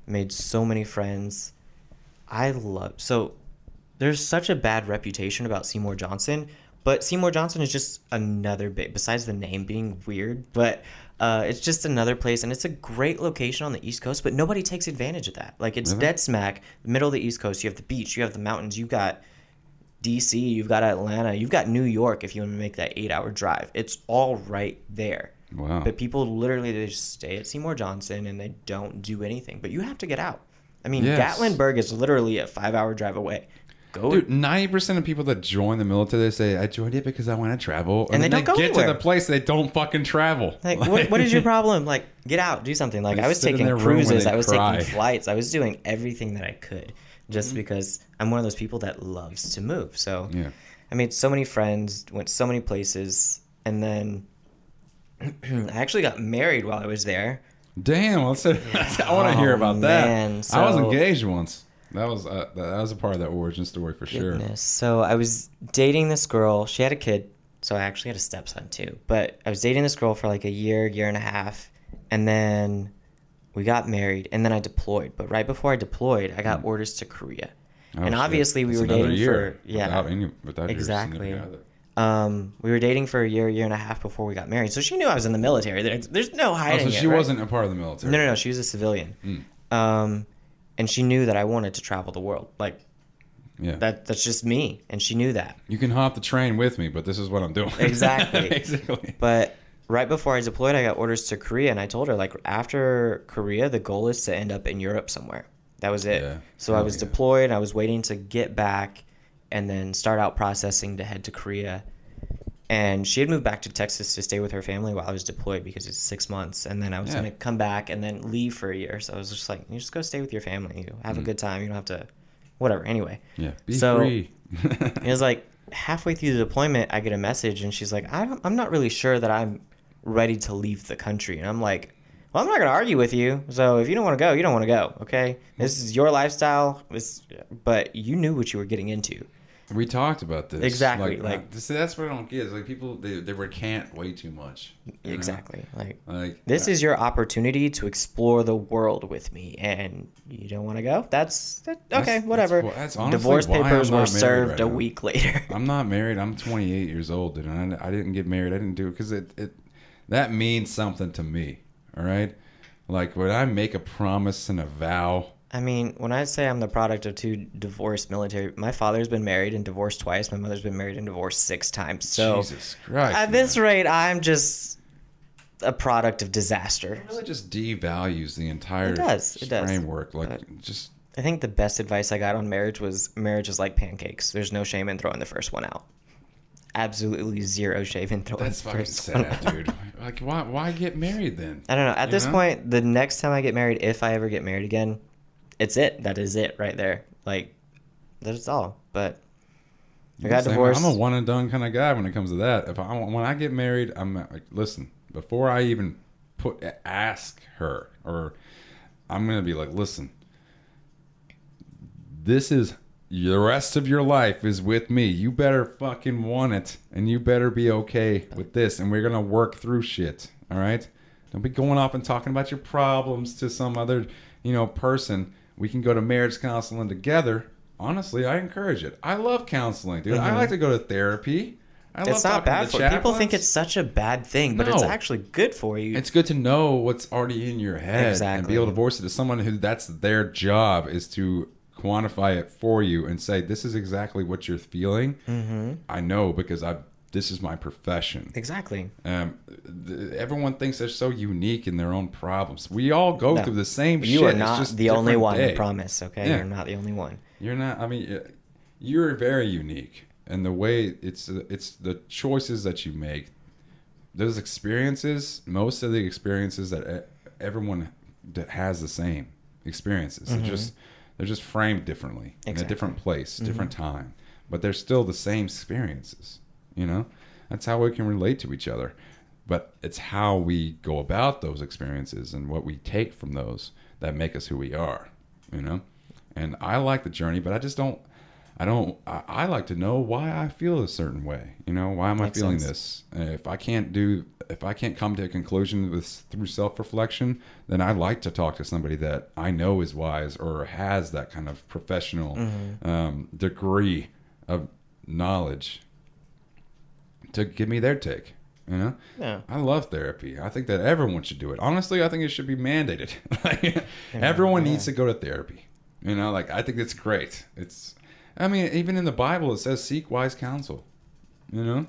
made so many friends. I love so there's such a bad reputation about Seymour Johnson, but Seymour Johnson is just another bit besides the name being weird, but uh, it's just another place and it's a great location on the East Coast, but nobody takes advantage of that. Like it's Really? dead smack, middle of the East Coast. You have the beach, you have the mountains, you got DC, you've got Atlanta, you've got New York if you want to make that eight hour drive. It's all right there. Wow. But people literally they just stay at Seymour Johnson and they don't do anything. But you have to get out. I mean, Yes. Gatlinburg is literally a five hour drive away. Go Dude, ninety percent of people that join the military, they say, "I joined it because I want to travel," And they then don't go get anywhere. to the place they don't fucking travel. Like, what, what is your problem? Like, get out, do something. Like, I was taking their room when cruises, I was cry. taking flights, I was doing everything that I could just Mm-hmm. because I'm one of those people that loves to move. So, Yeah. I made so many friends, went so many places, and then I actually got married while I was there. Damn, let's say, I want to hear Oh, about that. man, I was engaged once. That was uh, that was a part of that origin story for sure. So I was dating this girl. She had a kid, so I actually had a stepson too. But I was dating this girl for like a year, year and a half, and then we got married, and then I deployed. But right before I deployed, I got orders to Korea. Oh, and shit. obviously we That's were dating year for yeah, without any without Exactly. um, we were dating for a year, year and a half before we got married. So she knew I was in the military. There's, there's no Oh, hiding so it, she right? wasn't a part of the military. No, no, no. She was a civilian. Mm. Um, and she knew that I wanted to travel the world. Like Yeah. that. That's just me, and she knew that. you can hop the train with me, but this is what I'm doing. Exactly. Basically. But right before I deployed, I got orders to Korea, and I told her like after Korea, the goal is to end up in Europe somewhere. That was it. Yeah. So I was yeah. deployed. I was waiting to get back, and then start out processing to head to Korea. And she had moved back to Texas to stay with her family while I was deployed because it's six months, and then I was Yeah. gonna come back and then leave for a year. So I was just like, you just go stay with your family. You have Mm. a good time. You don't have to, whatever. Anyway, Yeah. Be So- free. it was like halfway through the deployment, I get a message, and she's like, I don't, I'm not really sure that I'm ready to leave the country. And I'm like, well, I'm not going to argue with you. So if you don't want to go, you don't want to go. Okay. This is your lifestyle. This, but you knew what you were getting into. We talked about this. Exactly, Like, like- see, that's what I don't get. Like people they, they recant way too much. you know? Exactly. Like, Like this uh, is your opportunity to explore the world with me, and you don't want to go. That's that, okay. that's whatever. wh- that's honestly Divorce papers not were served right a now. week later. I'm not married. I'm 28 years old, and I, I didn't get married. I didn't do it because it, it that means something to me. All right, like when I make a promise and a vow. I mean, when I say I'm the product of two divorced military, my father's been married and divorced twice. My mother's been married and divorced six times. So Jesus Christ! at this rate, I'm just a product of disaster. it really just devalues the entire It does, it does. framework. Like But- just I think the best advice I got on marriage was marriage is like pancakes. There's no shame in throwing the first one out. Absolutely zero shame in throwing that's the first one sad, out. dude. Like why why get married then? I don't know. At You this know? point, the next time I get married, if I ever get married again, it's it. That is it right there. Like, that's all. But I got divorced. I'm a one and done kind of guy when it comes to that. If I when I get married, I'm like, listen, before I even put ask her, or I'm gonna be like, listen, this is the rest of your life is with me. You better fucking want it, and you better be okay with this, and we're gonna work through shit. All right, don't be going off and talking about your problems to some other, you know, person. We can go to marriage counseling together. Honestly, I encourage it. I love counseling, dude. I like to go to therapy. I Mm-hmm. It's love not bad to for people. Think it's such a bad thing, but it's actually good for you. It's good to know what's already in your head and be able to voice it to someone who that's their job is to quantify it for you and say this is exactly what you're feeling. Mm-hmm. I know because I this is my profession. exactly. Um, th- everyone thinks they're so unique in their own problems. We all go No. through the same You shit. are It's not just the only one. day. I promise. Okay, Yeah. you're not the only one. You're not. I mean, uh, you're very unique, and the way it's it's the choices that you make. Those experiences, most of the experiences that e- everyone that has the same experiences. They're just they're just framed differently in a different place, different time, but they're still the same experiences. You know, that's how we can relate to each other. But it's how we go about those experiences and what we take from those that make us who we are. You know, and I like the journey, but I just don't. I don't. I, I like to know why I feel a certain way. You know, why am Makes I feeling sense. this? If I can't do if I can't come to a conclusion with through self reflection, then I like to talk to somebody that I know is wise or has that kind of professional um, degree of knowledge to give me their take. You know, Yeah. I love therapy. I think that everyone should do it. Honestly, I think it should be mandated. like, everyone needs to go to therapy. You know, like I think it's great. It's, I mean, even in the Bible it says seek wise counsel. You know,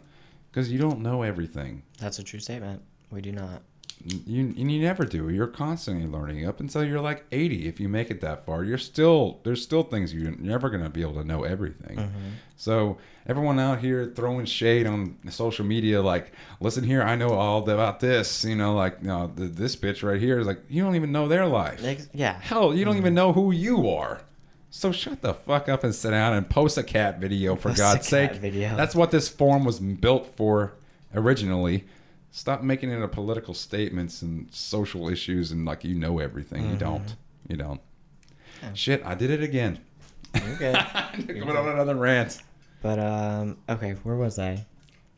because you don't know everything. That's a true statement. We do not. You and you never do. You're constantly learning up until you're like 80. If you make it that far, you're still there's still things you're never gonna be able to know everything. Mm-hmm. So everyone out here throwing shade on social media, like, listen here, I know all about this. You know, like, no, th this bitch right here is like, you don't even know their life. Ex- Yeah. Hell, you don't mm-hmm. even know who you are. So shut the fuck up and sit down and post a cat video for Post God's sake. video. That's what this forum was built for originally. Stop making it a political statements and social issues and like you know everything. You don't. You don't. Yeah. Shit, I did it again. Okay. Coming on another rant. but um. Okay. Where was I?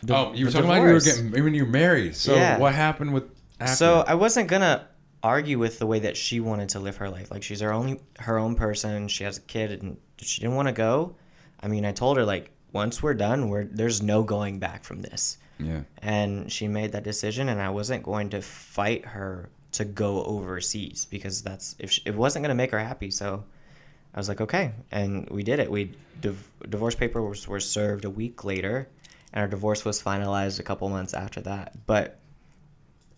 The- oh, you were talking about you were divorce. getting when you were married. So Yeah. what happened with after? So I wasn't gonna argue with the way that she wanted to live her life. Like she's her only her own person. She has a kid, and she didn't want to go. I mean, I told her like once we're done, we're there's no going back from this. Yeah. And she made that decision, and I wasn't going to fight her to go overseas because that's if she, it wasn't gonna make her happy. So I was like, okay, and we did it. We div- divorce papers were served a week later, and our divorce was finalized a couple months after that. But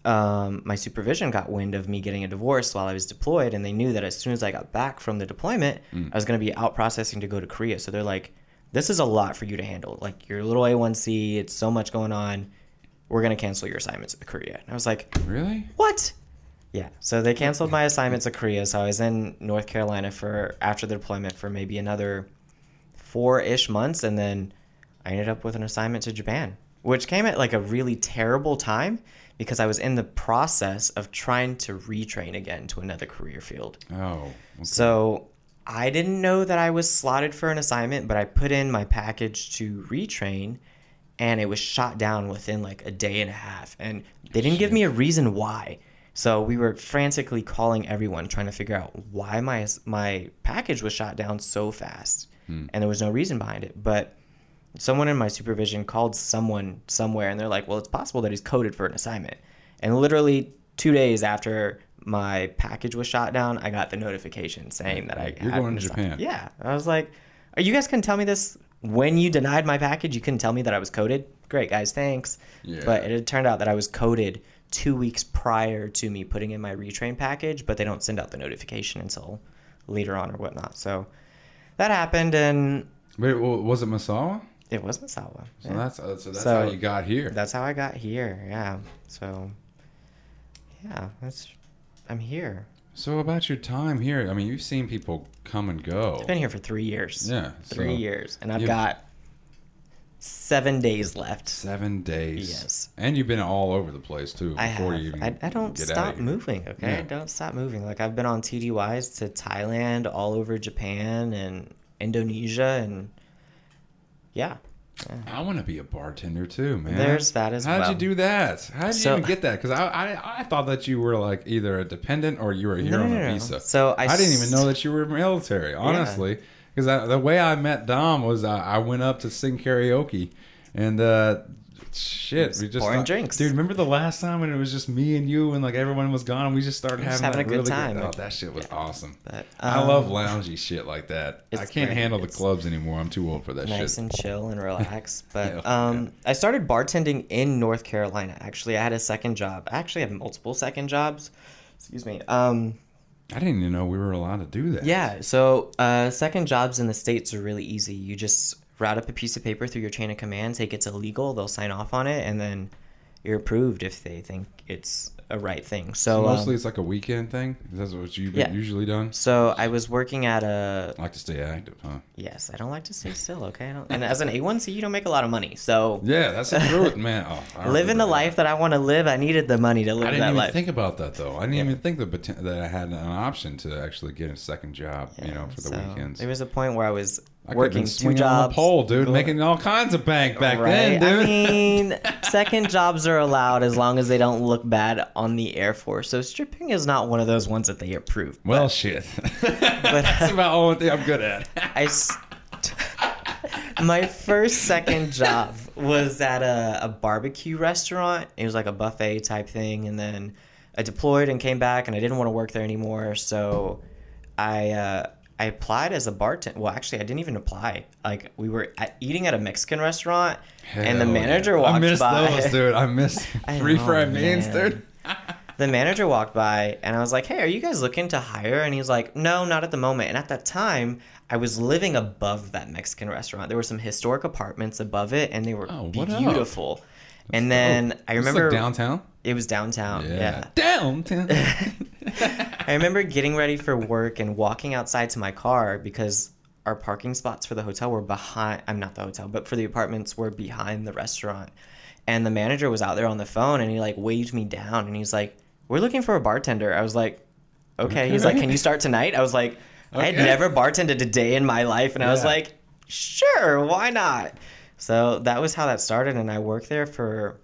um, my supervision got wind of me getting a divorce while I was deployed, and they knew that as soon as I got back from the deployment, Mm. I was going to be out processing to go to Korea. So they're like, "This is a lot for you to handle. Like your little A1C, it's so much going on. We're going to cancel your assignments at Korea." And I was like, Really? what? Yeah. So they canceled my assignments at Korea. So I was in North Carolina for after the deployment for maybe another four ish months, and then I ended up with an assignment to Japan, which came at like a really terrible time because I was in the process of trying to retrain again to another career field. Oh. okay. So I didn't know that I was slotted for an assignment, but I put in my package to retrain and it was shot down within like a day and a half. And they didn't give me a reason why. So we were frantically calling everyone trying to figure out why my my package was shot down so fast. Hmm. And there was no reason behind it. But someone in my supervision called someone somewhere and they're like, well, it's possible that he's coded for an assignment. And literally two days after my package was shot down, I got the notification saying that I You're had going to. Japan. Yeah. I was like, are you guys couldn't tell me this when you denied my package? You couldn't tell me that I was coded? Great, guys. Thanks. Yeah. But it had turned out that I was coded two weeks prior to me putting in my retrain package, but they don't send out the notification until later on or whatnot. So that happened, and Wait, wa- was it Misawa? it was Misawa. So Yeah. that's uh, so that's So- how you got here. That's how I got here. Yeah. So, yeah, that's. I'm here. So about your time here, I mean, you've seen people come and go. I've been here for three years. Yeah, Three so years, and I've got seven days left. Seven days. Yes. And you've been all over the place too. I before have. You even I, I don't stop moving. Okay, Yeah. I don't stop moving. Like I've been on TDYs to Thailand, all over Japan and Indonesia, and yeah, I want to be a bartender too, man. There's that as well. How'd you do that? How did you even get that? Because I, I I thought that you were like either a dependent or you were here No, on a no, no. visa. So I I, didn't even know that you were military, honestly. Because the way I met Dom was uh, I went up to sing karaoke, and uh, shit, we just pouring thought- drinks. Dude, remember the last time when it was just me and you and like everyone was gone and we just started having, having that a good really time. oh, that shit was awesome. But I um, love loungy shit like that. I can't great. handle the It's clubs anymore. I'm too old for that nice shit. and chill and relax. But Yeah, um, I started bartending in North Carolina. Actually, I had a second job. I actually have multiple second jobs. Excuse me. Um, I didn't even know we were allowed to do that. Yeah, so uh, second jobs in the states are really easy. You just route up a piece of paper through your chain of command, say it's illegal, they'll sign off on it, and then you're approved if they think it's a right thing. So, So mostly um, it's like a weekend thing. Is that what you've Yeah. usually done? so I was working at a I like to stay active, huh? yes. I don't like to stay still. Okay, I don't, and as an A1C, you don't make a lot of money. So Yeah, that's truth, man. Oh, living the life that I want to live, I needed the money to live. I didn't that even life. think about that though. I didn't Yeah. even think the that I had an option to actually get a second job, you know, for the So, weekends. There was a point where I was I working two swinging on jobs, the pole, dude, making all kinds of bank back right? then, dude. I mean, second jobs are allowed as long as they don't look bad on the Air Force. So stripping is not one of those ones that they approve. well, shit. but, That's about the only thing I'm good at. I my first second job was at a, a barbecue restaurant. It was like a buffet type thing, and then I deployed and came back, and I didn't want to work there anymore. So I uh, I applied as a bartender. Well, actually, I didn't even apply. Like we were at, eating at a Mexican restaurant, and the manager yeah. walked I miss by. those, dude. I miss I three know, fried beans, dude. the manager walked by and I was like, "Hey, are you guys looking to hire?" And he's like, "No, not at the moment." And at that time, I was living above that Mexican restaurant. There were some historic apartments above it, and they were Oh, what up? beautiful. And then I remember like downtown. it was downtown. Yeah. downtown. I remember getting ready for work and walking outside to my car because our parking spots for the hotel were behind. I'm not the hotel, but for the apartments were behind the restaurant. And the manager was out there on the phone and he like waved me down and he's like, "We're looking for a bartender." I was like, "Okay." He's like, "Can you start tonight?" I was like, "I had never bartended a day in my life," and I was like, "Sure, why not?" So that was how that started, and I worked there for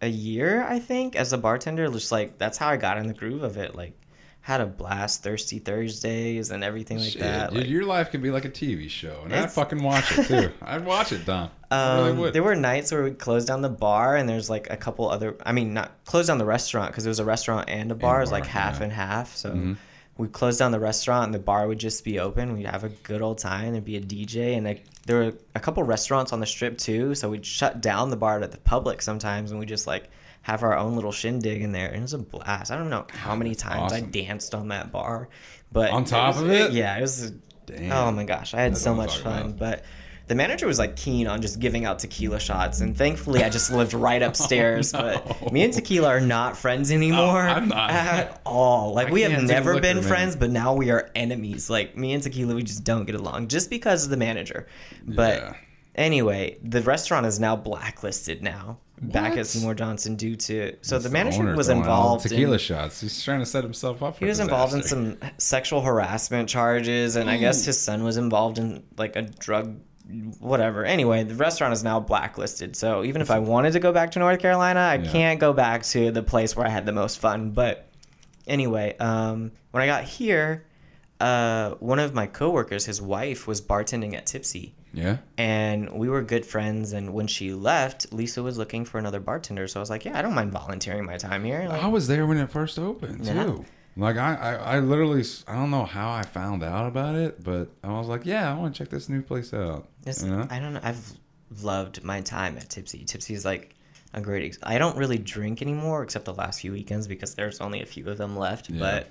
a year, I think, as a bartender. Just like that's how I got in the groove of it. Like, had a blast, thirsty Thursdays, and everything like Shit, that. dude, Like, your life could be like a TV show, and I'd fucking watch it too. I'd watch it, really um, would. there were nights where we'd close down the bar, and there's like a couple other. I mean, not close down the restaurant because it was a restaurant and a bar. It was like half yeah. and half. So Mhm. we'd close down the restaurant, and the bar would just be open. We'd have a good old time. There'd be a DJ, and like there were a couple restaurants on the strip too. So we'd shut down the bar to the public sometimes, and we just like have our own little shindig in there. And it was a blast. I don't know how many times I danced on that bar, but On top was- of it? yeah, it was. Damn. Oh my gosh, I had That's so much fun. about. But the manager was like keen on just giving out tequila shots, and thankfully I just lived right oh, upstairs. Oh, no. But me and tequila are not friends anymore I'm not. at all. Like I we have never liquor, been man. friends, but now we are enemies. Like me and tequila, we just don't get along just because of the manager. But Yeah. anyway, the restaurant is now blacklisted now. Back What? at Seymour Johnson due to so It's the manager was throwing all the involved in tequila shots. He's trying to set himself up. For he was involved in disaster. some sexual harassment charges, and I guess his son was involved in like a drug, whatever. Anyway, the restaurant is now blacklisted. So even if I wanted to go back to North Carolina, I Yeah. can't go back to the place where I had the most fun. But anyway, um, when I got here, uh, one of my coworkers, his wife, was bartending at Tipsy. Yeah. And we were good friends. And when she left, Lisa was looking for another bartender. So I was like, "Yeah, I don't mind volunteering my time here." Like, I was there when it first opened Yeah. too. Like I, I, I literally, I don't know how I found out about it, but I was like, yeah, I want to check this new place out. You know? I don't know. I've loved my time at Tipsy. Tipsy is like a great. Ex- I don't really drink anymore except the last few weekends because there's only a few of them left. Yeah. But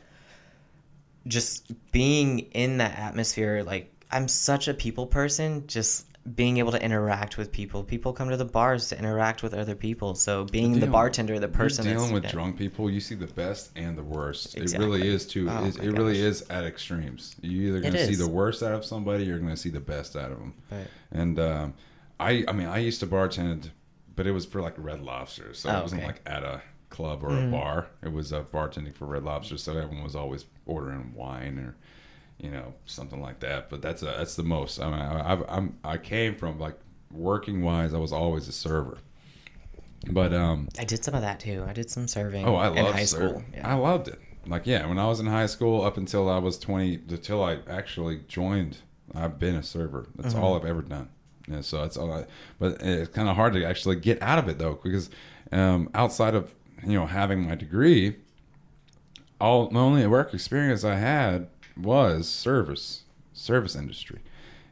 just being in that atmosphere, like I'm such a people person. Just being able to interact with people. People come to the bars to interact with other people. So being the bartender, the person You're dealing with drunk people, you see the best and the worst. It really is too. Oh it, it really is at extremes. You're either going to see the worst out of somebody, you're going to see the best out of them. Right. And um, I, I mean, I used to bartend, but it was for like Red Lobster, so Oh, it wasn't okay. like at a club or Mhm. a bar. It was uh, bartending for Red Lobster, so everyone was always ordering wine or, you know, something like that. But that's a, that's the most. I mean, I, I've, I'm I came from like working wise, I was always a server. But um, I did some of that too. I did some serving. Oh, I in love high serving. school. Yeah. I loved it. Like, yeah, when I was in high school, up until I was twenty, until I actually joined, I've been a server. That's Mm-hmm. all I've ever done. Yeah, so that's all. I, but it's kind of hard to actually get out of it though, because um, outside of you know having my degree, all the only work experience I had was service, service industry.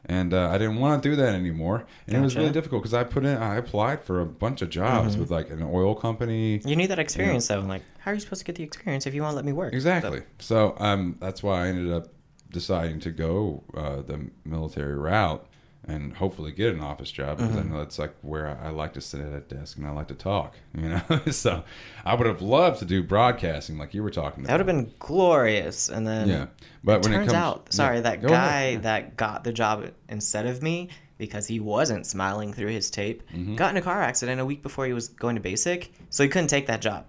And uh, I didn't want to do that anymore, and it was really difficult because I put in, I applied for a bunch of jobs Mm-hmm. with like an oil company, You need that experience though. Like, how are you supposed to get the experience if you won't let me work? Exactly. So um, that's why I ended up deciding to go uh, the military route and hopefully get an office job because Mm-hmm. I know that's like where I, I like to sit at a desk and I like to talk. You know, so I would have loved to do broadcasting like you were talking about. That would have been glorious. And then yeah. But when turns it comes out, sorry, Yeah, that go guy ahead. that got the job instead of me because he wasn't smiling through his tape Mm-hmm. got in a car accident a week before he was going to basic, so he couldn't take that job.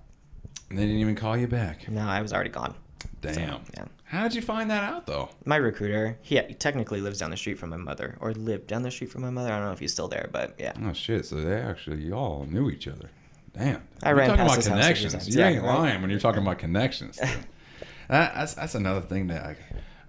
they didn't even call you back. No, I was already gone. Damn. yeah. How did you find that out though? My recruiter, he technically lives down the street from my mother, or lived down the street from my mother. I don't know if he's still there, but yeah. Oh shit! So they actually y'all knew each other. Damn. I You're ran talking past about house connections. You ain't right. lying when you're talking about connections. that, that's that's another thing that I,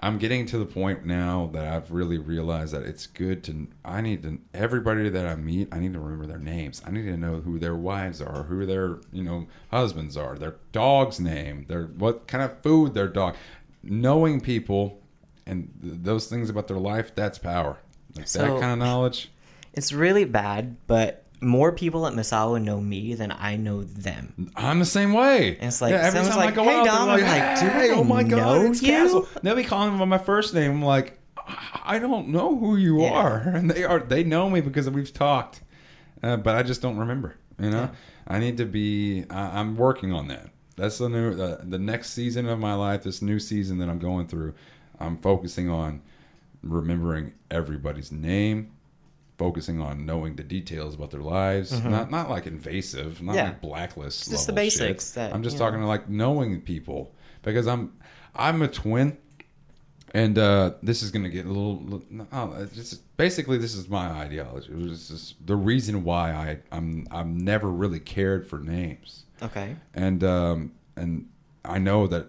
I'm getting to the point now that I've really realized that it's good to. I need to everybody that I meet. I need to remember their names. I need to know who their wives are, who their you know husbands are, their dog's name, their what kind of food their dog. Knowing people and th- those things about their life, that's power. Like that kind of knowledge. It's really bad, but more people at Misawa know me than I know them. I'm the same way. And it's like, every someone's time I like, go "Hey, out, Dom," they're I'm like, "Do "Hey, I oh my god, know it's you?" Castle." They'll be calling me by my first name. I'm like, I don't know who you Yeah. are, and they are. They know me because we've talked, uh, but I just don't remember. You know, I need to be. I, I'm working on that. That's the new, the, the next season of my life. This new season that I'm going through. I'm focusing on remembering everybody's name, focusing on knowing the details about their lives. Not not like invasive, not Mm-hmm. Yeah. like blacklist. Just the basics that, I'm just talking know. to like knowing people because I'm I'm a twin. And uh, this is gonna get a little. Oh, just basically, this is my ideology. Was just the reason why I I'm I'm never really cared for names Okay. and um, and I know that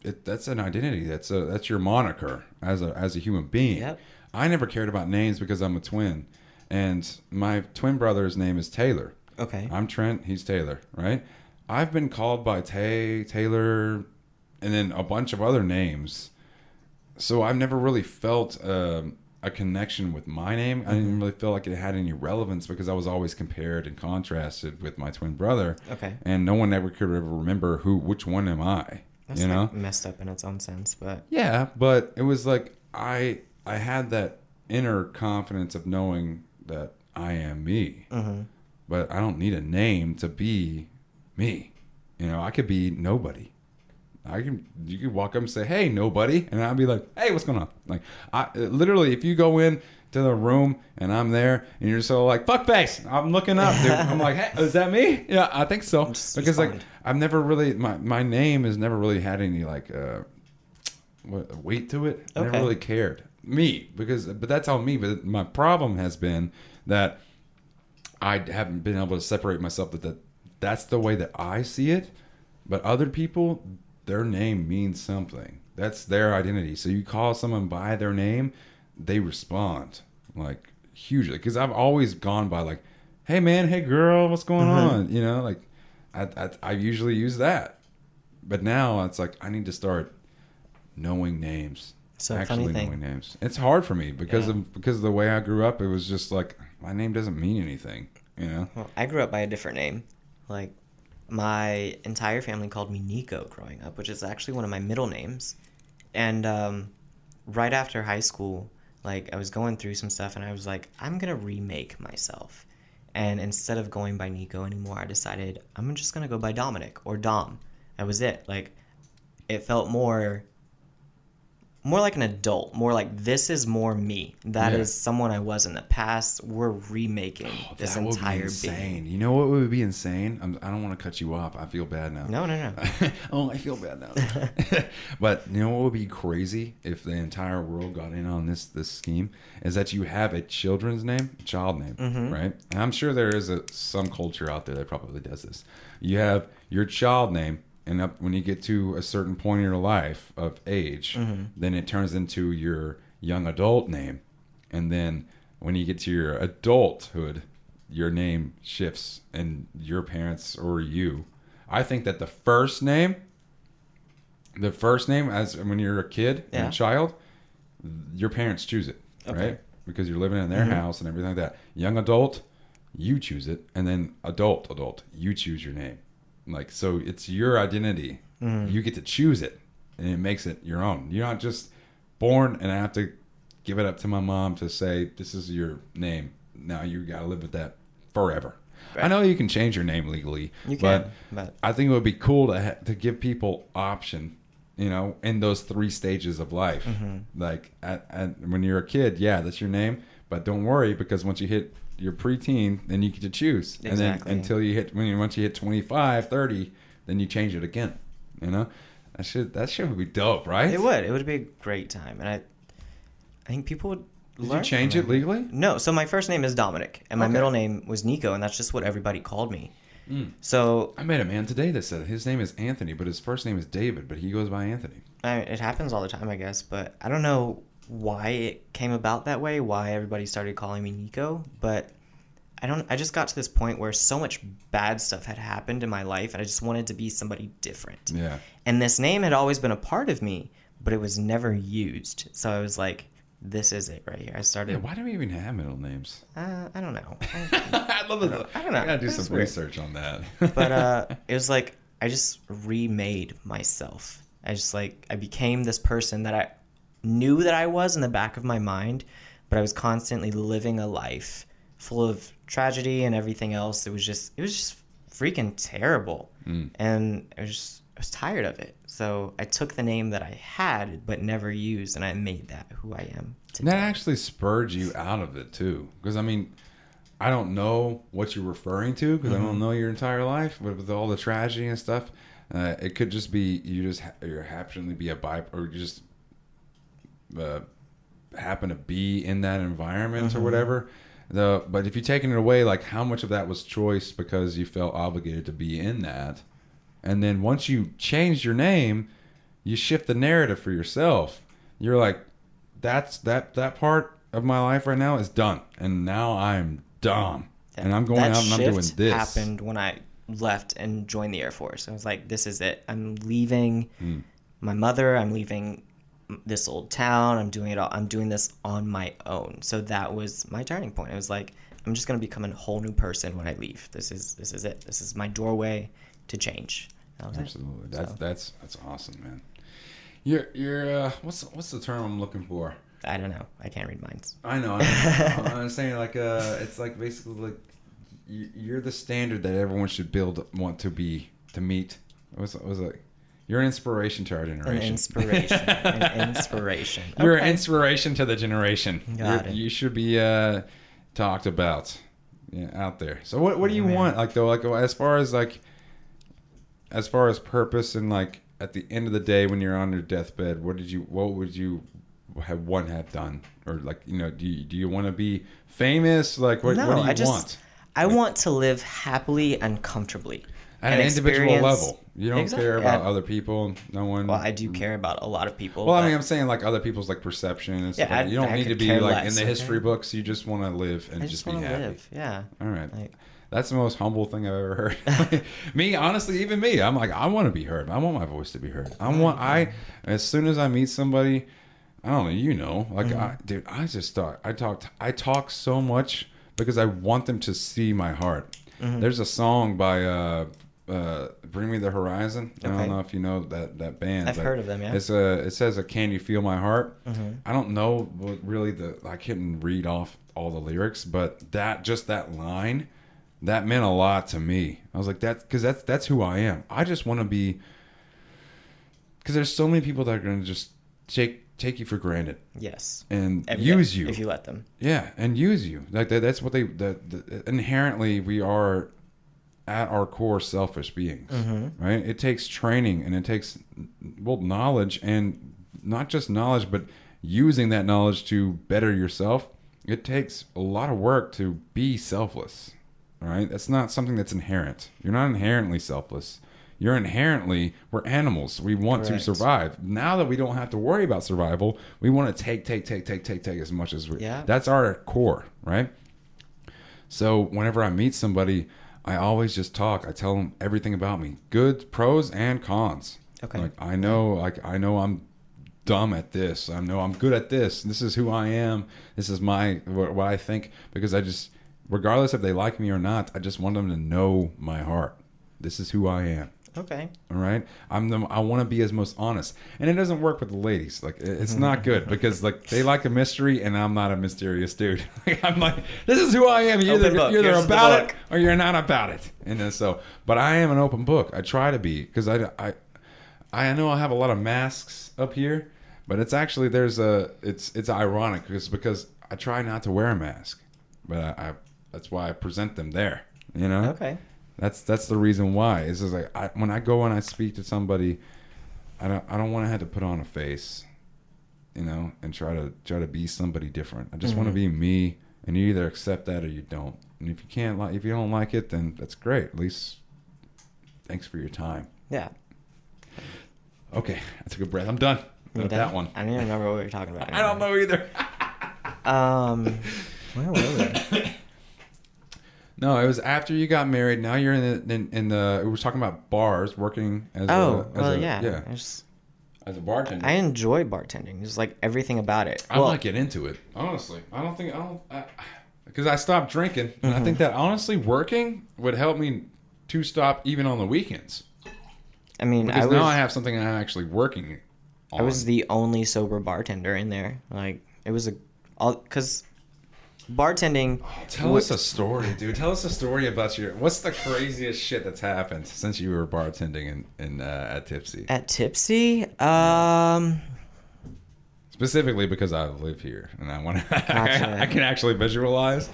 it, that's an identity. That's a that's your moniker as a as a human being. Yep. I never cared about names because I'm a twin, and my twin brother's name is Taylor. Okay. I'm Trent. He's Taylor. Right. I've been called by Tay Taylor, and then a bunch of other names. So I've never really felt um, a connection with my name. I Mm-hmm. didn't really feel like it had any relevance because I was always compared and contrasted with my twin brother Okay. and no one ever could ever remember who which one am I. That's you know? like messed up in its own sense, but Yeah, but it was like I I had that inner confidence of knowing that I am me. Mhm. But I don't need a name to be me. You know, I could be nobody. I can you could walk up and say, "Hey, nobody," and I'd be like, "Hey, what's going on?" Like, I literally, if you go in to the room and I'm there, and you're so like, "Fuck face," I'm looking up, dude. I'm like, "Hey, is that me?" Yeah, I think so. Just because like. I've never really my my name has never really had any like uh weight to it. I never really cared me because, but that's all me. But my problem has been that I haven't been able to separate myself that, that that's the way that I see it. But other people, their name means something. That's their identity. So you call someone by their name, they respond like hugely. Because I've always gone by like, "Hey man, hey girl, what's going Mhm. on?" You know, like I, I I usually use that. But now it's like I need to start knowing names. So actually funny thing. knowing names. It's hard for me because Yeah. of because of the way I grew up. It was just like my name doesn't mean anything. You know. Well, I grew up by a different name. Like, my entire family called me Nico growing up, which is actually one of my middle names. And um, right after high school, like, I was going through some stuff and I was like, I'm going to remake myself. And instead of going by Nico anymore, I decided I'm just going to go by Dominic or Dom. That was it. Like, it felt more. More like an adult, more like this is more me. That is Yeah. someone I was in the past. We're remaking this Oh, would entire insane. being. You know what would be insane? I'm, I don't want to cut you off. I feel bad now. No, no, no. oh, I feel bad now. but you know what would be crazy if the entire world got in on this this scheme is that you have a children's name, child name, Mhm. right? And I'm sure there is a some culture out there that probably does this. You have your child name, and up when you get to a certain point in your life of age, Mhm. then it turns into your young adult name, and then when you get to your adulthood, your name shifts, and your parents or you. I think that the first name, the first name, as when you're a kid and Yeah. a child, your parents choose it, Okay. right? Because you're living in their Mhm. house and everything like that. Young adult, you choose it, and then adult, adult, you choose your name. Like so, it's your identity. Mhm. You get to choose it, and it makes it your own. You're not just born and I have to give it up to my mom to say this is your name. Now you got to live with that forever. I know you can change your name legally, You but can, but I think it would be cool to ha- to give people option, you know, in those three stages of life. Mhm. Like at, at, when you're a kid, yeah, that's your name, but don't worry because once you hit your preteen, then you get to choose, and then until you hit when you once you hit 25, 30, then you change it again. You know, That should that should be dope, right? It would. It would be a great time, and I, I think people would. Did you change it legally? No. So my first name is Dominic, and my Okay. middle name was Nico, and that's just what everybody called me. Mm. So I met a man today that said his name is Anthony, but his first name is David, but he goes by Anthony. I, it happens all the time, I guess, but I don't know why it came about that way. Why everybody started calling me Nico, but I don't. I just got to this point where so much bad stuff had happened in my life, and I just wanted to be somebody different. Yeah. And this name had always been a part of me, but it was never used. So I was like, "This is it right here." I started. Yeah, why do we even have middle names? uh, I don't know. I love it. I don't know. I gotta do It's some weird. research on that. but uh, it was like I just remade myself. I just like I became this person that I knew that I was in the back of my mind, but I was constantly living a life full of tragedy and everything else. It was just it was just freaking terrible, Mm. and I was just I was tired of it. So I took the name that I had but never used, and I made that who I am. Today. that actually spurred you out of it too, because I mean, I don't know what you're referring to because I Mm-hmm. don't know your entire life, but with all the tragedy and stuff, uh, it could just be you just ha- you happen to be a bi or you just uh, happen to be in that environment Mm-hmm. or whatever. The but if you're taking it away, like how much of that was choice because you felt obligated to be in that, and then once you change your name, you shift the narrative for yourself. You're like, that's that that part of my life right now is done, and now I'm done, and I'm going out and I'm doing this. Happened when I left and joined the Air Force. I was like, this is it. I'm leaving Hmm. my mother. I'm leaving this old town. I'm doing it all. I'm doing this on my own. So that was my turning point. It was like, I'm just gonna become a whole new person when I leave. This is this is it. This is my doorway to change. That was it. Absolutely, that's So- that's that's awesome, man. You're you're uh, what's what's the term I'm looking for? I don't know. I can't read minds. I know. I'm, I'm saying like uh, it's like basically like you- you're the standard that everyone should build want to be to meet. What was was it? You're an inspiration to our An generation. inspiration. An inspiration. You're an inspiration to the generation. Got You're- it. You should be uh, talked about, yeah, out there. So what what do you want? Like though, like as far as like, as far as purpose and like at the end of the day when you're on your deathbed, what did you what would you have one have done or like you know do you, do you want to be famous? Like what, no, what do you I just want? I want to live happily and comfortably. At and an individual level, you don't Exactly. care about Yeah. other people. No one. Well, I do mm. care about a lot of people. Well, I mean, I'm saying like other people's like perception and stuff. Yeah, I- you don't I need to be like less, in the okay? history books. You just want to live and I just, just be happy. live. Yeah. All right. Like, That's the most humble thing I've ever heard. me, honestly, even me, I'm like, I want to be heard. I want my voice to be heard. I want, I, as soon as I meet somebody, I don't know, you know, like, mm-hmm. I, dude, I just thought, I talked, I talk so much because I want them to see my heart. Mm-hmm. There's a song by, uh, uh, Bring Me the Horizon. I don't know if you know that that band. I've heard of them, yeah. It's a. It says a "Can you feel my heart?" Mm-hmm. I don't know what really the. I couldn't read off all the lyrics, but that just that line, that meant a lot to me. I was like that because that's that's who I am. I just want to be. Because there's so many people that are going to just take take you for granted yes. and Every- use you. if you let them. Yeah, and use you. Like that, that's what they. That the, inherently, we are at our core selfish beings, Mm-hmm. right? It takes training and it takes well knowledge and not just knowledge, but using that knowledge to better yourself. It takes a lot of work to be selfless. right? that's not something that's inherent. You're not inherently selfless. You're inherently we're animals. We want Correct. to survive. Now that we don't have to worry about survival, we want to take, take, take, take, take, take as much as we. Yeah. That's our core, right? So whenever I meet somebody, I always just talk. I tell them everything about me, good pros and cons. Okay. Like I know, like I know I'm dumb at this. I know I'm good at this. This is who I am. This is my what, what I think because I just, regardless if they like me or not, I just want them to know my heart. This is who I am. Okay. All right, I'm the I want to be as most honest, and it doesn't work with the ladies. Like it's not good because like they like a mystery, and I'm not a mysterious dude. Like, I'm like, this is who I am. You're either, you're either about it or you're not about it. And so, but I am an open book. I try to be because I I I know I have a lot of masks up here, but it's actually there's a it's it's ironic because because I try not to wear a mask, but I, I that's why I present them there. You know. Okay. That's that's the reason why. It's just like I, when I go and I speak to somebody, I don't I don't want to have to put on a face, you know, and try to try to be somebody different. I just want to be me, and you either accept that or you don't. And if you can't like, if you don't like it, then that's great. At least, thanks for your time. Yeah. Okay, I took a breath. I'm done with that one. I don't even remember what we were talking about. I don't know either. Um, where were we? No, it was after you got married. Now you're in the in, in the. We were talking about bars, working as Oh, a, as well, a, yeah. yeah, just, as a bartender. I enjoy bartending. It's like everything about it. I well, might get into it. Honestly, I don't think I don't because I, stopped drinking, and I Mm-hmm. think that honestly working would help me to stop even on the weekends I mean, because I was, now I have something I'm actually working. On. I was the only sober bartender in there. Like, it was a, all, cause bartending, Tell us a story, dude. Tell us a story about your. What's the craziest shit that's happened since you were bartending in, in uh, at Tipsy? at Tipsy, um, Specifically because I live here and I want to. Gotcha. I can actually visualize.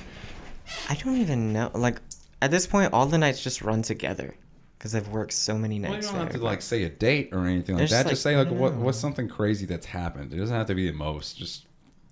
I don't even know. Like, at this point, all the nights just run together. Cause I've worked so many Well, you nights don't have there. to like say a date or anything like that. just, Just say like, like what know. what's something crazy that's happened. It doesn't have to be the most. Just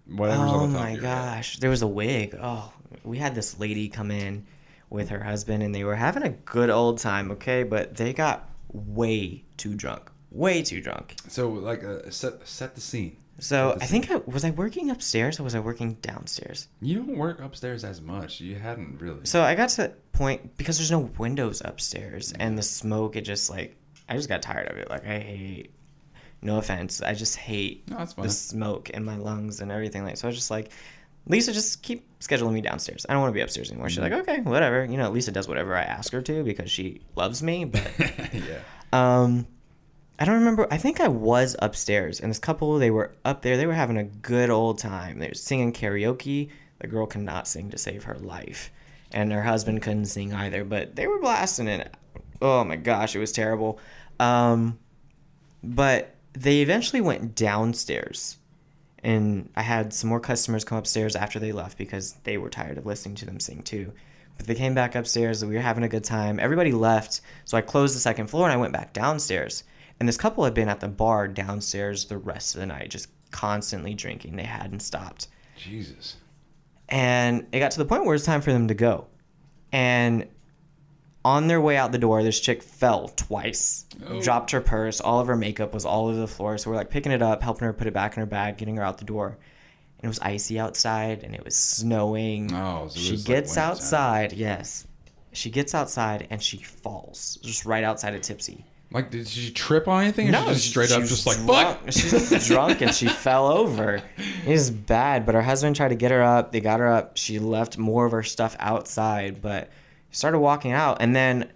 whatever's Oh on the top my your head. gosh, there was a wig. Oh, we had this lady come in with her husband, and they were having a good old time. Okay, but they got way too drunk, way too drunk. So like uh, set set the scene. So I think I was I working upstairs or was I working downstairs? You don't work upstairs as much. You hadn't really. So I got to that point because there's no windows upstairs, and the smoke. It just like I just got tired of it. Like I hate. No offense, I just hate No, the smoke in my lungs and everything. Like so, I was just like, Lisa, just keep scheduling me downstairs. I don't want to be upstairs anymore. She's like, okay, whatever. You know, Lisa does whatever I ask her to because she loves me. But yeah. um, I don't remember. I think I was upstairs, and this couple they were up there. They were having a good old time. They were singing karaoke. The girl could not sing to save her life, and her husband couldn't sing either. But they were blasting it. Oh my gosh, it was terrible. Um, but they eventually went downstairs and I had some more customers come upstairs after they left because they were tired of listening to them sing too. But they came back upstairs, we were having a good time. Everybody left, so I closed the second floor and I went back downstairs. And this couple had been at the bar downstairs the rest of the night, just constantly drinking. They hadn't stopped. Jesus. And it got to the point where it's time for them to go. And on their way out the door, this chick fell twice, Oh. dropped her purse. All of her makeup was all over the floor. So we're like picking it up, helping her put it back in her bag, getting her out the door. And it was icy outside and it was snowing. Oh, so she was, like, gets wintertime. outside, yes. She gets outside and she falls just right outside of Tipsy. Like, did she trip on anything? Or she just straight up, just like drunk. fuck. She's drunk and she fell over. It was bad, but her husband tried to get her up. They got her up. She left more of her stuff outside, but started walking out. And then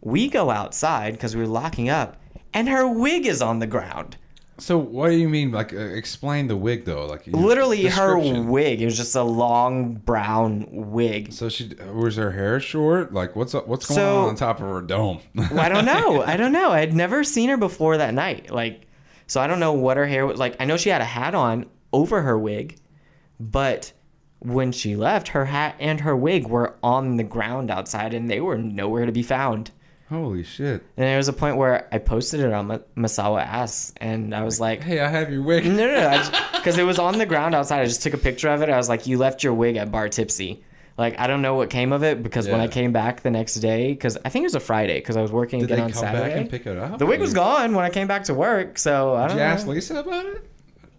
we go outside because we were locking up, and her wig is on the ground. So what do you mean? Like, uh, explain the wig though. Like, Literally, her wig. It was just a long brown wig. So she was her hair short? Like, what's up? What's going So- on on top of her dome? Well, I don't know. I don't know. I had never seen her before that night. Like, so I don't know what her hair was like. I know she had a hat on over her wig, but when she left, her hat and her wig were on the ground outside, and they were nowhere to be found. Holy shit! And there was a point where I posted it on Ma- Misawa Ass, and I was like, Hey, I have your wig. no, no, no, because it was on the ground outside. I just took a picture of it. I was like, you left your wig at Bar Tipsy. Like, I don't know what came of it because when I came back the next day, because I think it was a Friday, because I was working Did again they on come Saturday. back and pick it up? The wig was gone when I came back to work, so I Did don't you know. ask Lisa about it?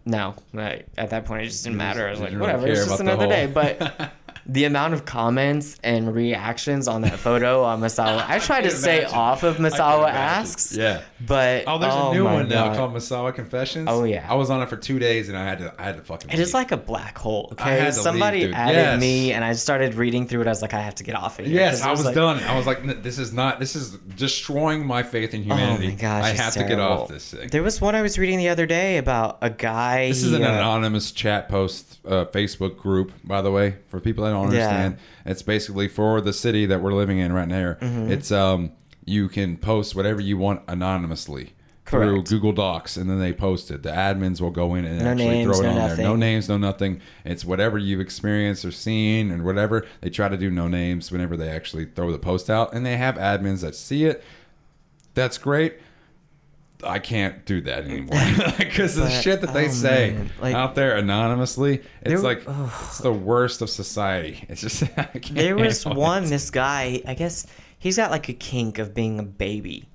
No, like, at that point it just didn't matter. I was like, whatever, it's just another day. But the amount of comments and reactions on that photo on Misawa, I try to can stay imagine. off of I Misawa asks. Yeah. But Oh, there's a new my one now called Misawa Confessions. Oh, yeah. I was on it for two days and I had to I had to fucking. It is leave. like a black hole. I Okay, had to somebody leave, dude. added Yes. me, and I started reading through it. I was like, I have to get off of here. Yes, 'Cause it I was like- done. I was like, this is not. This is destroying my faith in humanity. Oh my gosh, I it's have to get off this thing. There was one I was reading the other day about a guy. This he, is an uh, anonymous chat post uh, Facebook group, by the way, for people that don't Yeah. understand. It's basically for the city that we're living in right now. Mm-hmm. It's um, you can post whatever you want anonymously through Google Docs, and then they post it. The admins will go in and No actually names, throw it no on there. No names, no nothing. It's whatever you've experienced or seen, and whatever they try to do. No names whenever they actually throw the post out, and they have admins that see it. That's great I can't do that anymore because the shit that they oh, say like- out there anonymously, it's There- like it's the worst of society. It's just I can't There was one, it. this guy, I guess he's got like a kink of being a baby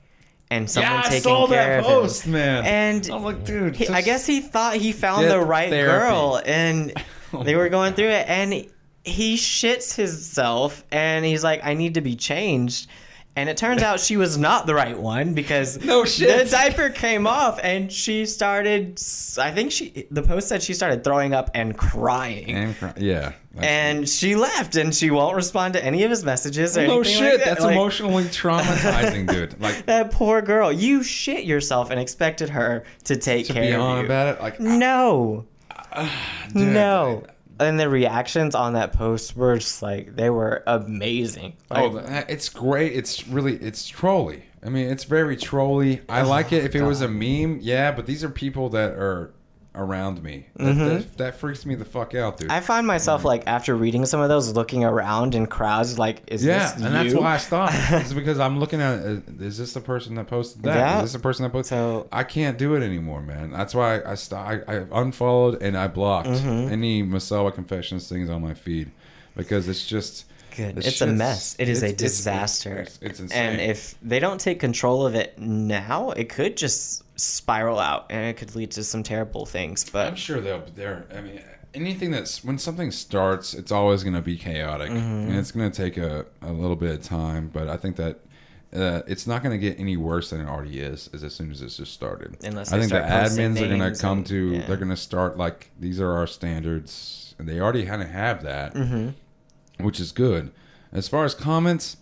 and someone yeah, I taking saw care that of him. post, man. And I'm like, dude, He, I guess he thought he found the right therapy. girl and Oh they were going through it and he shits himself and he's like, I need to be changed. And it turns out she was not the right one because No shit. the diaper came off and she started. I think she the post said she started throwing up and crying. and cry- yeah, and she left and she won't respond to any of his messages or no anything shit, like that. that's Like, emotionally traumatizing, dude. Like That poor girl. You shit yourself and expected her to take to care be of on you. about it, like No. dude, no. And the reactions on that post were just like they were amazing. Oh, like, Oh, it's great. It's really it's trolly. I mean, it's very trolly. I oh like it if it was a meme, yeah. But these are people that are around me. That, that, that freaks me the fuck out, dude. Mm-hmm. I find myself like after reading some of those, looking around in crowds, like, is this. yeah, this and that's why I stopped. it's because I'm looking at uh, is this the person that posted that? Yeah. Is this the person that posted? So- I can't do it anymore, man. That's why I st- I, I unfollowed and I blocked Mm-hmm. any Misawa Confessions things on my feed because it's just Good. It's a mess. It is a it's- it's- disaster. It's, it's insane. and if they don't take control of it now, it could just spiral out and it could lead to some terrible things. But I'm sure they'll. They're. I mean, anything that's when something starts, it's always going to be chaotic, Mm-hmm. and it's going to take a, a little bit of time. But I think that. Uh, it's not going to get any worse than it already is, as, as soon as it's just started. Unless I think the admins are going to come and- to, yeah. they're going to start like these are our standards, and they already kind of have that, Mm-hmm. which is good. As far as comments,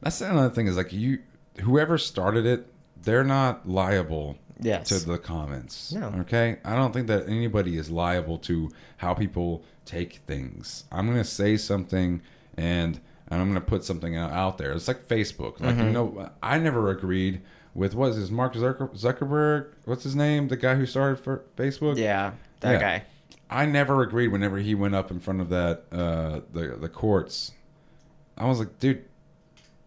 that's another thing is like you, whoever started it, they're not liable yes, to the comments. No. Okay? I don't think that anybody is liable to how people take things. I'm going to say something and and I'm going to put something out, out there. It's like Facebook. Like Mm-hmm. you know I never agreed with what is this Mark Zuckerberg? What's his name? The guy who started for Facebook? yeah, that Yeah. guy. I never agreed whenever he went up in front of that uh the the courts. I was like, dude,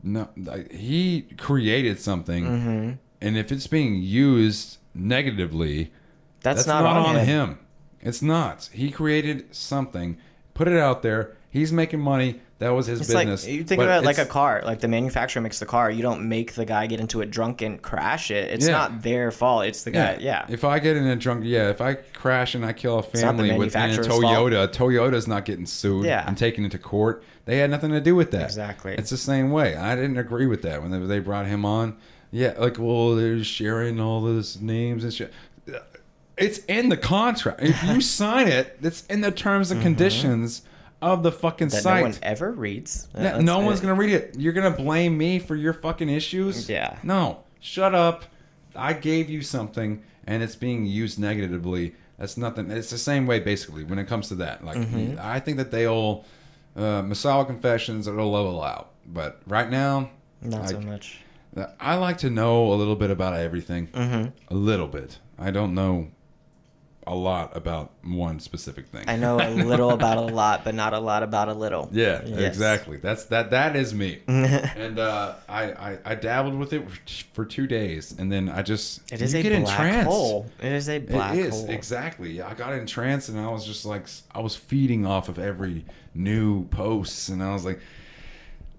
no, like, he created something, Mm-hmm. And if it's being used negatively, That's, that's, not, on, him. It's not. He created something, put it out there. He's making money. That was his It's business. like you think about it like a car. Like the manufacturer makes the car. You don't make the guy get into it drunk and crash it. It's Yeah. not their fault. It's the guy. Yeah. If I get in a drunk, yeah. If I crash and I kill a family with a Toyota, Toyota's not getting sued Yeah. and taken into court. They had nothing to do with that. Exactly. It's the same way. I didn't agree with that when they brought him on. Yeah, like well, they're sharing all those names and shit. It's in the contract. If you sign it, it's in the terms and conditions of the fucking Mm-hmm. that site. no one ever reads. Yeah, no it. one's gonna read it. You're gonna blame me for your fucking issues. Yeah. No, shut up. I gave you something, and it's being used negatively. That's nothing. It's the same way, basically, when it comes to that. Like, Mm-hmm. I think that they all uh, Misawa confessions it'll level out. But right now, Not so much. I like to know a little bit about everything. Mm-hmm. A little bit. I don't know a lot about one specific thing. I know a little about a lot, but not a lot about a little. Yeah, Yes. exactly. That's that. That is me. and uh, I, I I dabbled with it for, two days, and then I just It is a get black entranced. hole. It is a black it is hole. exactly. I got entranced, and I was just like, I was feeding off of every new posts, and I was like,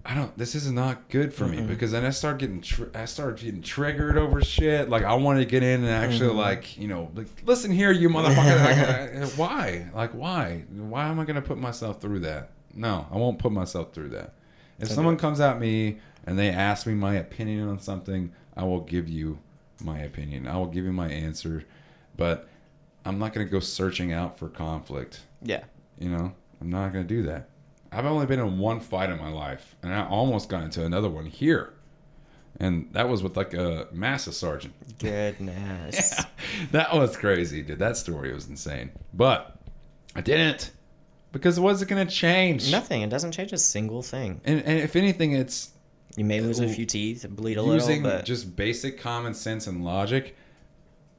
I don't. This is not good for me because then I start getting. Tr- I start getting triggered over shit. Like I wanted to get in and actually like you know like listen here, you motherfucker. like, why? Like why? Why am I gonna put myself through that? No, I won't put myself through that. If So someone comes at me and they ask me my opinion on something, I will give you my opinion. I will give you my answer, but I'm not gonna go searching out for conflict. yeah. You know, I'm not gonna do that. I've only been in one fight in my life, and I almost got into another one here, and that was with like a master sergeant. Goodness. yeah, that was crazy, dude. That story was insane, but I didn't because what's it gonna change? Nothing. It doesn't change a single thing. And, and if anything, it's You may lose a few teeth, and bleed a using little, but just basic common sense and logic.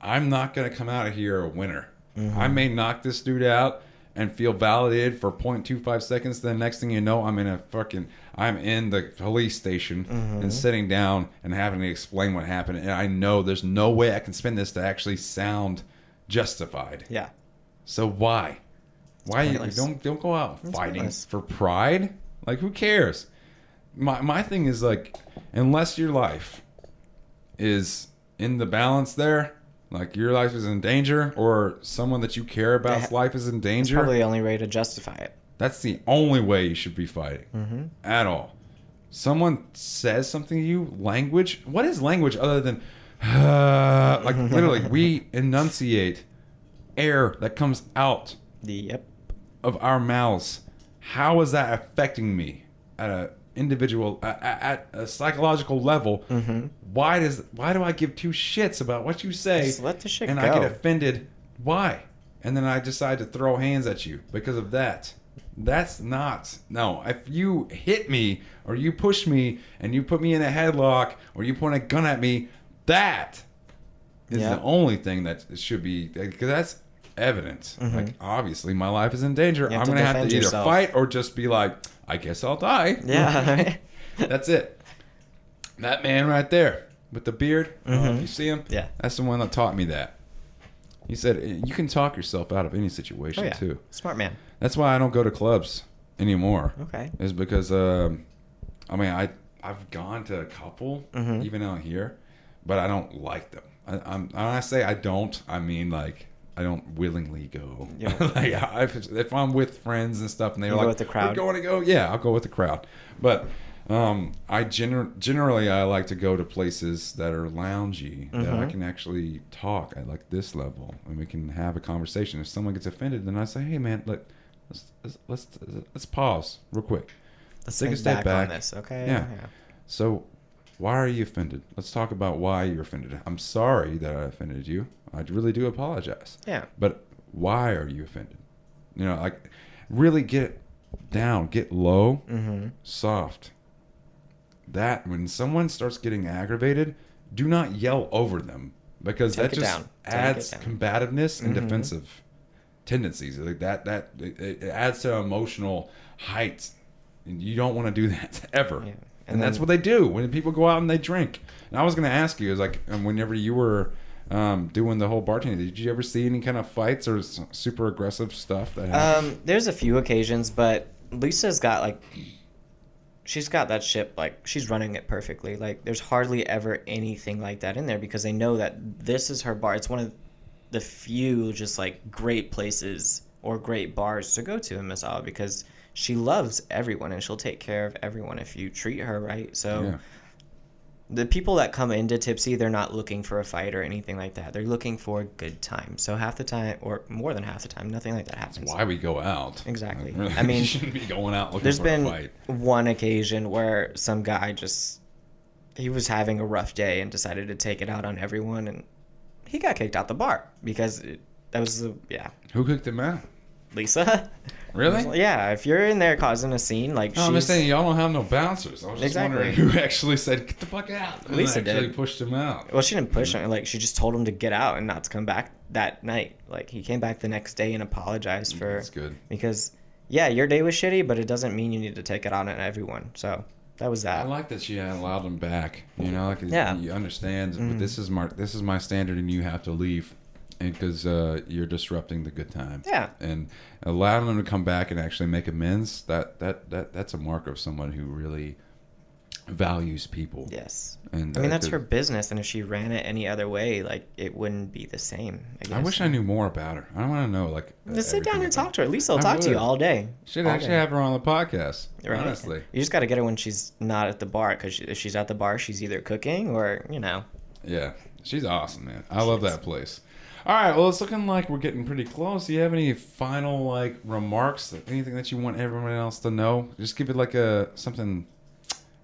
I'm not gonna come out of here a winner. Mm-hmm. I may knock this dude out and feel validated for 0.25 seconds. Then next thing you know, I'm in a fucking. I'm in the police station Mm-hmm. and sitting down and having to explain what happened, and I know there's no way I can spin this to actually sound justified. Yeah. So why? Why you don't don't go out It's fighting pointless. for pride? Like who cares? My my thing is like unless your life is in the balance there, like your life is in danger or someone that you care about's life is in danger, probably the only way to justify it. that's the only way you should be fighting Mm-hmm. at all. Someone says something to you, language. What is language other than like literally we enunciate air that comes out Yep. of our mouths. How is that affecting me at a individual at, at a psychological level? Mm-hmm. Why does why do I give two shits about what you say? Just let the shit and go. I get offended. Why? And then I decide to throw hands at you because of that. That's not no. If you hit me or you push me and you put me in a headlock or you point a gun at me, that is Yeah. the only thing that should be because that's evidence. Mhm. Like obviously my life is in danger. I'm gonna have to either yourself. fight or just be like, I guess I'll die. Yeah. That's it. That man right there with the beard. I don't know if Mhm. you see him? Yeah. That's the one that taught me that. He said "Eh, you can talk yourself out of any situation Oh yeah. too. Smart man. That's why I don't go to clubs anymore. Okay. Is because um, I mean I I've gone to a couple Mhm. even out here, but I don't like them. I, I'm when I say I don't, I mean like I don't willingly go. Yeah. like I- if, if I'm with friends and stuff, and they're You go like, with the crowd? "We're going to go," yeah, I'll go with the crowd. But um, I gener- generally I like to go to places that are loungy that I Mhm. can actually talk at like this level, and we can have a conversation. If someone gets offended, then I say, "Hey, man, look, let's let's let's, let's pause real quick." Let's Take a step back, back. on this. Okay. Yeah. So, why are you offended? Let's talk about why you're offended. I'm sorry that I offended you. I really do apologize. Yeah. But why are you offended? You know, like really get down, get low, Mm-hmm. soft. That when someone starts getting aggravated, do not yell over them because Take that just. Adds combativeness and Mhm. defensive tendencies. Like that, that it, it adds to emotional heights, and you don't want to do that ever. Yeah. And, And that's what they do when people go out and they drink. And I was going to ask you, is like, um, whenever you were um, doing the whole bartending, did you ever see any kind of fights or super aggressive stuff that happened? Um, there's a few occasions, but Lisa's got like, she's got that ship like she's running it perfectly. Like there's hardly ever anything like that in there because they know that this is her bar. It's one of the few just like great places or great bars to go to in Misawa because she loves everyone and she'll take care of everyone if you treat her right. So yeah. The people that come into Tipsy, they're not looking for a fight or anything like that. They're looking for a good time. So half the time, or more than half the time, nothing like that happens. That's why we go out. Exactly. I mean, you shouldn't be going out looking There's for been a fight. one occasion where some guy just he was having a rough day and decided to take it out on everyone, and he got kicked out the bar because it, that was the yeah Who cooked him out? Lisa. Really? Yeah, if you're in there causing a scene, like No, I'm just saying y'all don't have no bouncers. I was just Exactly. wondering who actually said "get the fuck out." and Lisa actually did. pushed him out. Well, she didn't push him. Like she just told him to get out and not to come back that night. Like he came back the next day and apologized for That's good. because yeah, your day was shitty, but it doesn't mean you need to take it out on everyone. So that was that. I like that she allowed him back. You know, like Yeah. you understand. Mm. But this is my this is my standard, and you have to leave, because uh, you're disrupting the good time. Yeah. And allowing them to come back and actually make amends. That that that that's a mark of someone who really values people. Yes. And I mean uh, that's her business, and if she ran it any other way, like it wouldn't be the same. I, guess. I wish I knew more about her. I want to know like. Just sit down and talk to her. Lisa will I talk to you all day. Should All actually day. have her on the podcast. Right? Honestly. You just got to get her when she's not at the bar, because if she's at the bar, she's either cooking or you know. Yeah, she's awesome, man. I love is. that place. All right, well, it's looking like we're getting pretty close. Do you have any final like remarks? Anything that you want everyone else to know? Just give it like a something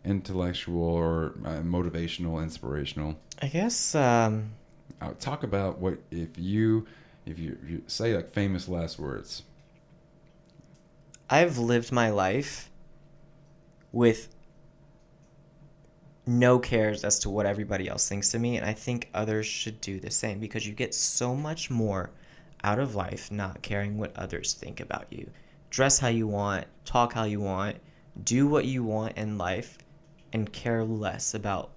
intellectual or uh, motivational, inspirational. I guess um, Uh, talk about what if you if you, if you say like famous last words. I've lived my life with no cares as to what everybody else thinks of me, and I think others should do the same because you get so much more out of life not caring what others think about you. Dress how you want, talk how you want, do what you want in life and care less about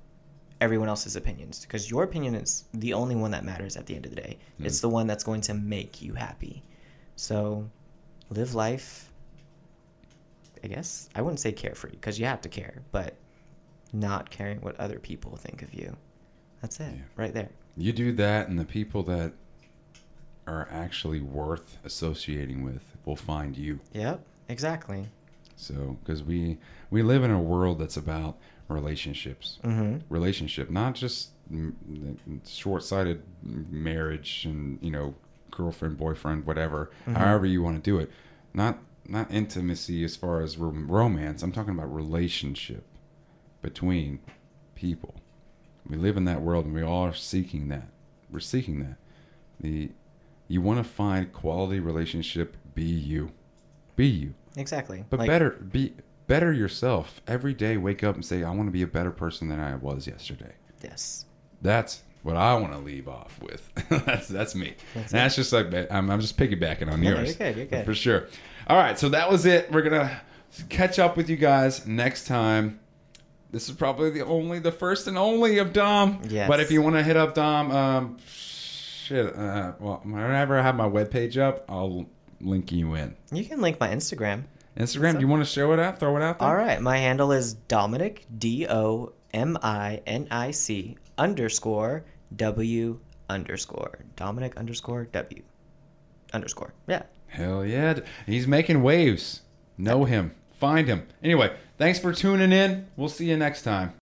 everyone else's opinions because your opinion is the only one that matters at the end of the day. Mm. It's the one that's going to make you happy. So live life. I guess I wouldn't say carefree because you have to care, but not caring what other people think of you. That's it, Yeah. right there. You do that, and the people that are actually worth associating with will find you. Yep, exactly. So, because we we live in a world that's about relationships, Mm-hmm. relationship, not just short-sighted marriage and you know girlfriend, boyfriend, whatever. Mhm. However you want to do it, not not intimacy as far as rom- romance. I'm talking about relationship between people. We live in that world, and we all are seeking that. We're seeking that. The you want to find quality relationship. Be you. Be you. Exactly. But Like, better be better yourself every day. Wake up and say, "I want to be a better person than I was yesterday." Yes. That's what I want to leave off with. that's that's me. That's That's, just like I'm, I'm just piggybacking on No, yours. you're good, you're good. for sure. All right, so that was it. We're gonna catch up with you guys next time. This is probably the only, the first and only of Dom. Yes. But if you want to hit up Dom, um, shit. Uh, well, whenever I have my webpage up, I'll link you in. You can link my Instagram. Instagram. Do you want to show it out? Throw it out there. All right. My handle is Dominic D O M I N I C underscore W underscore Dominic underscore W underscore. Yeah. Hell yeah. He's making waves. Know him. Find him. Anyway, thanks for tuning in. We'll see you next time.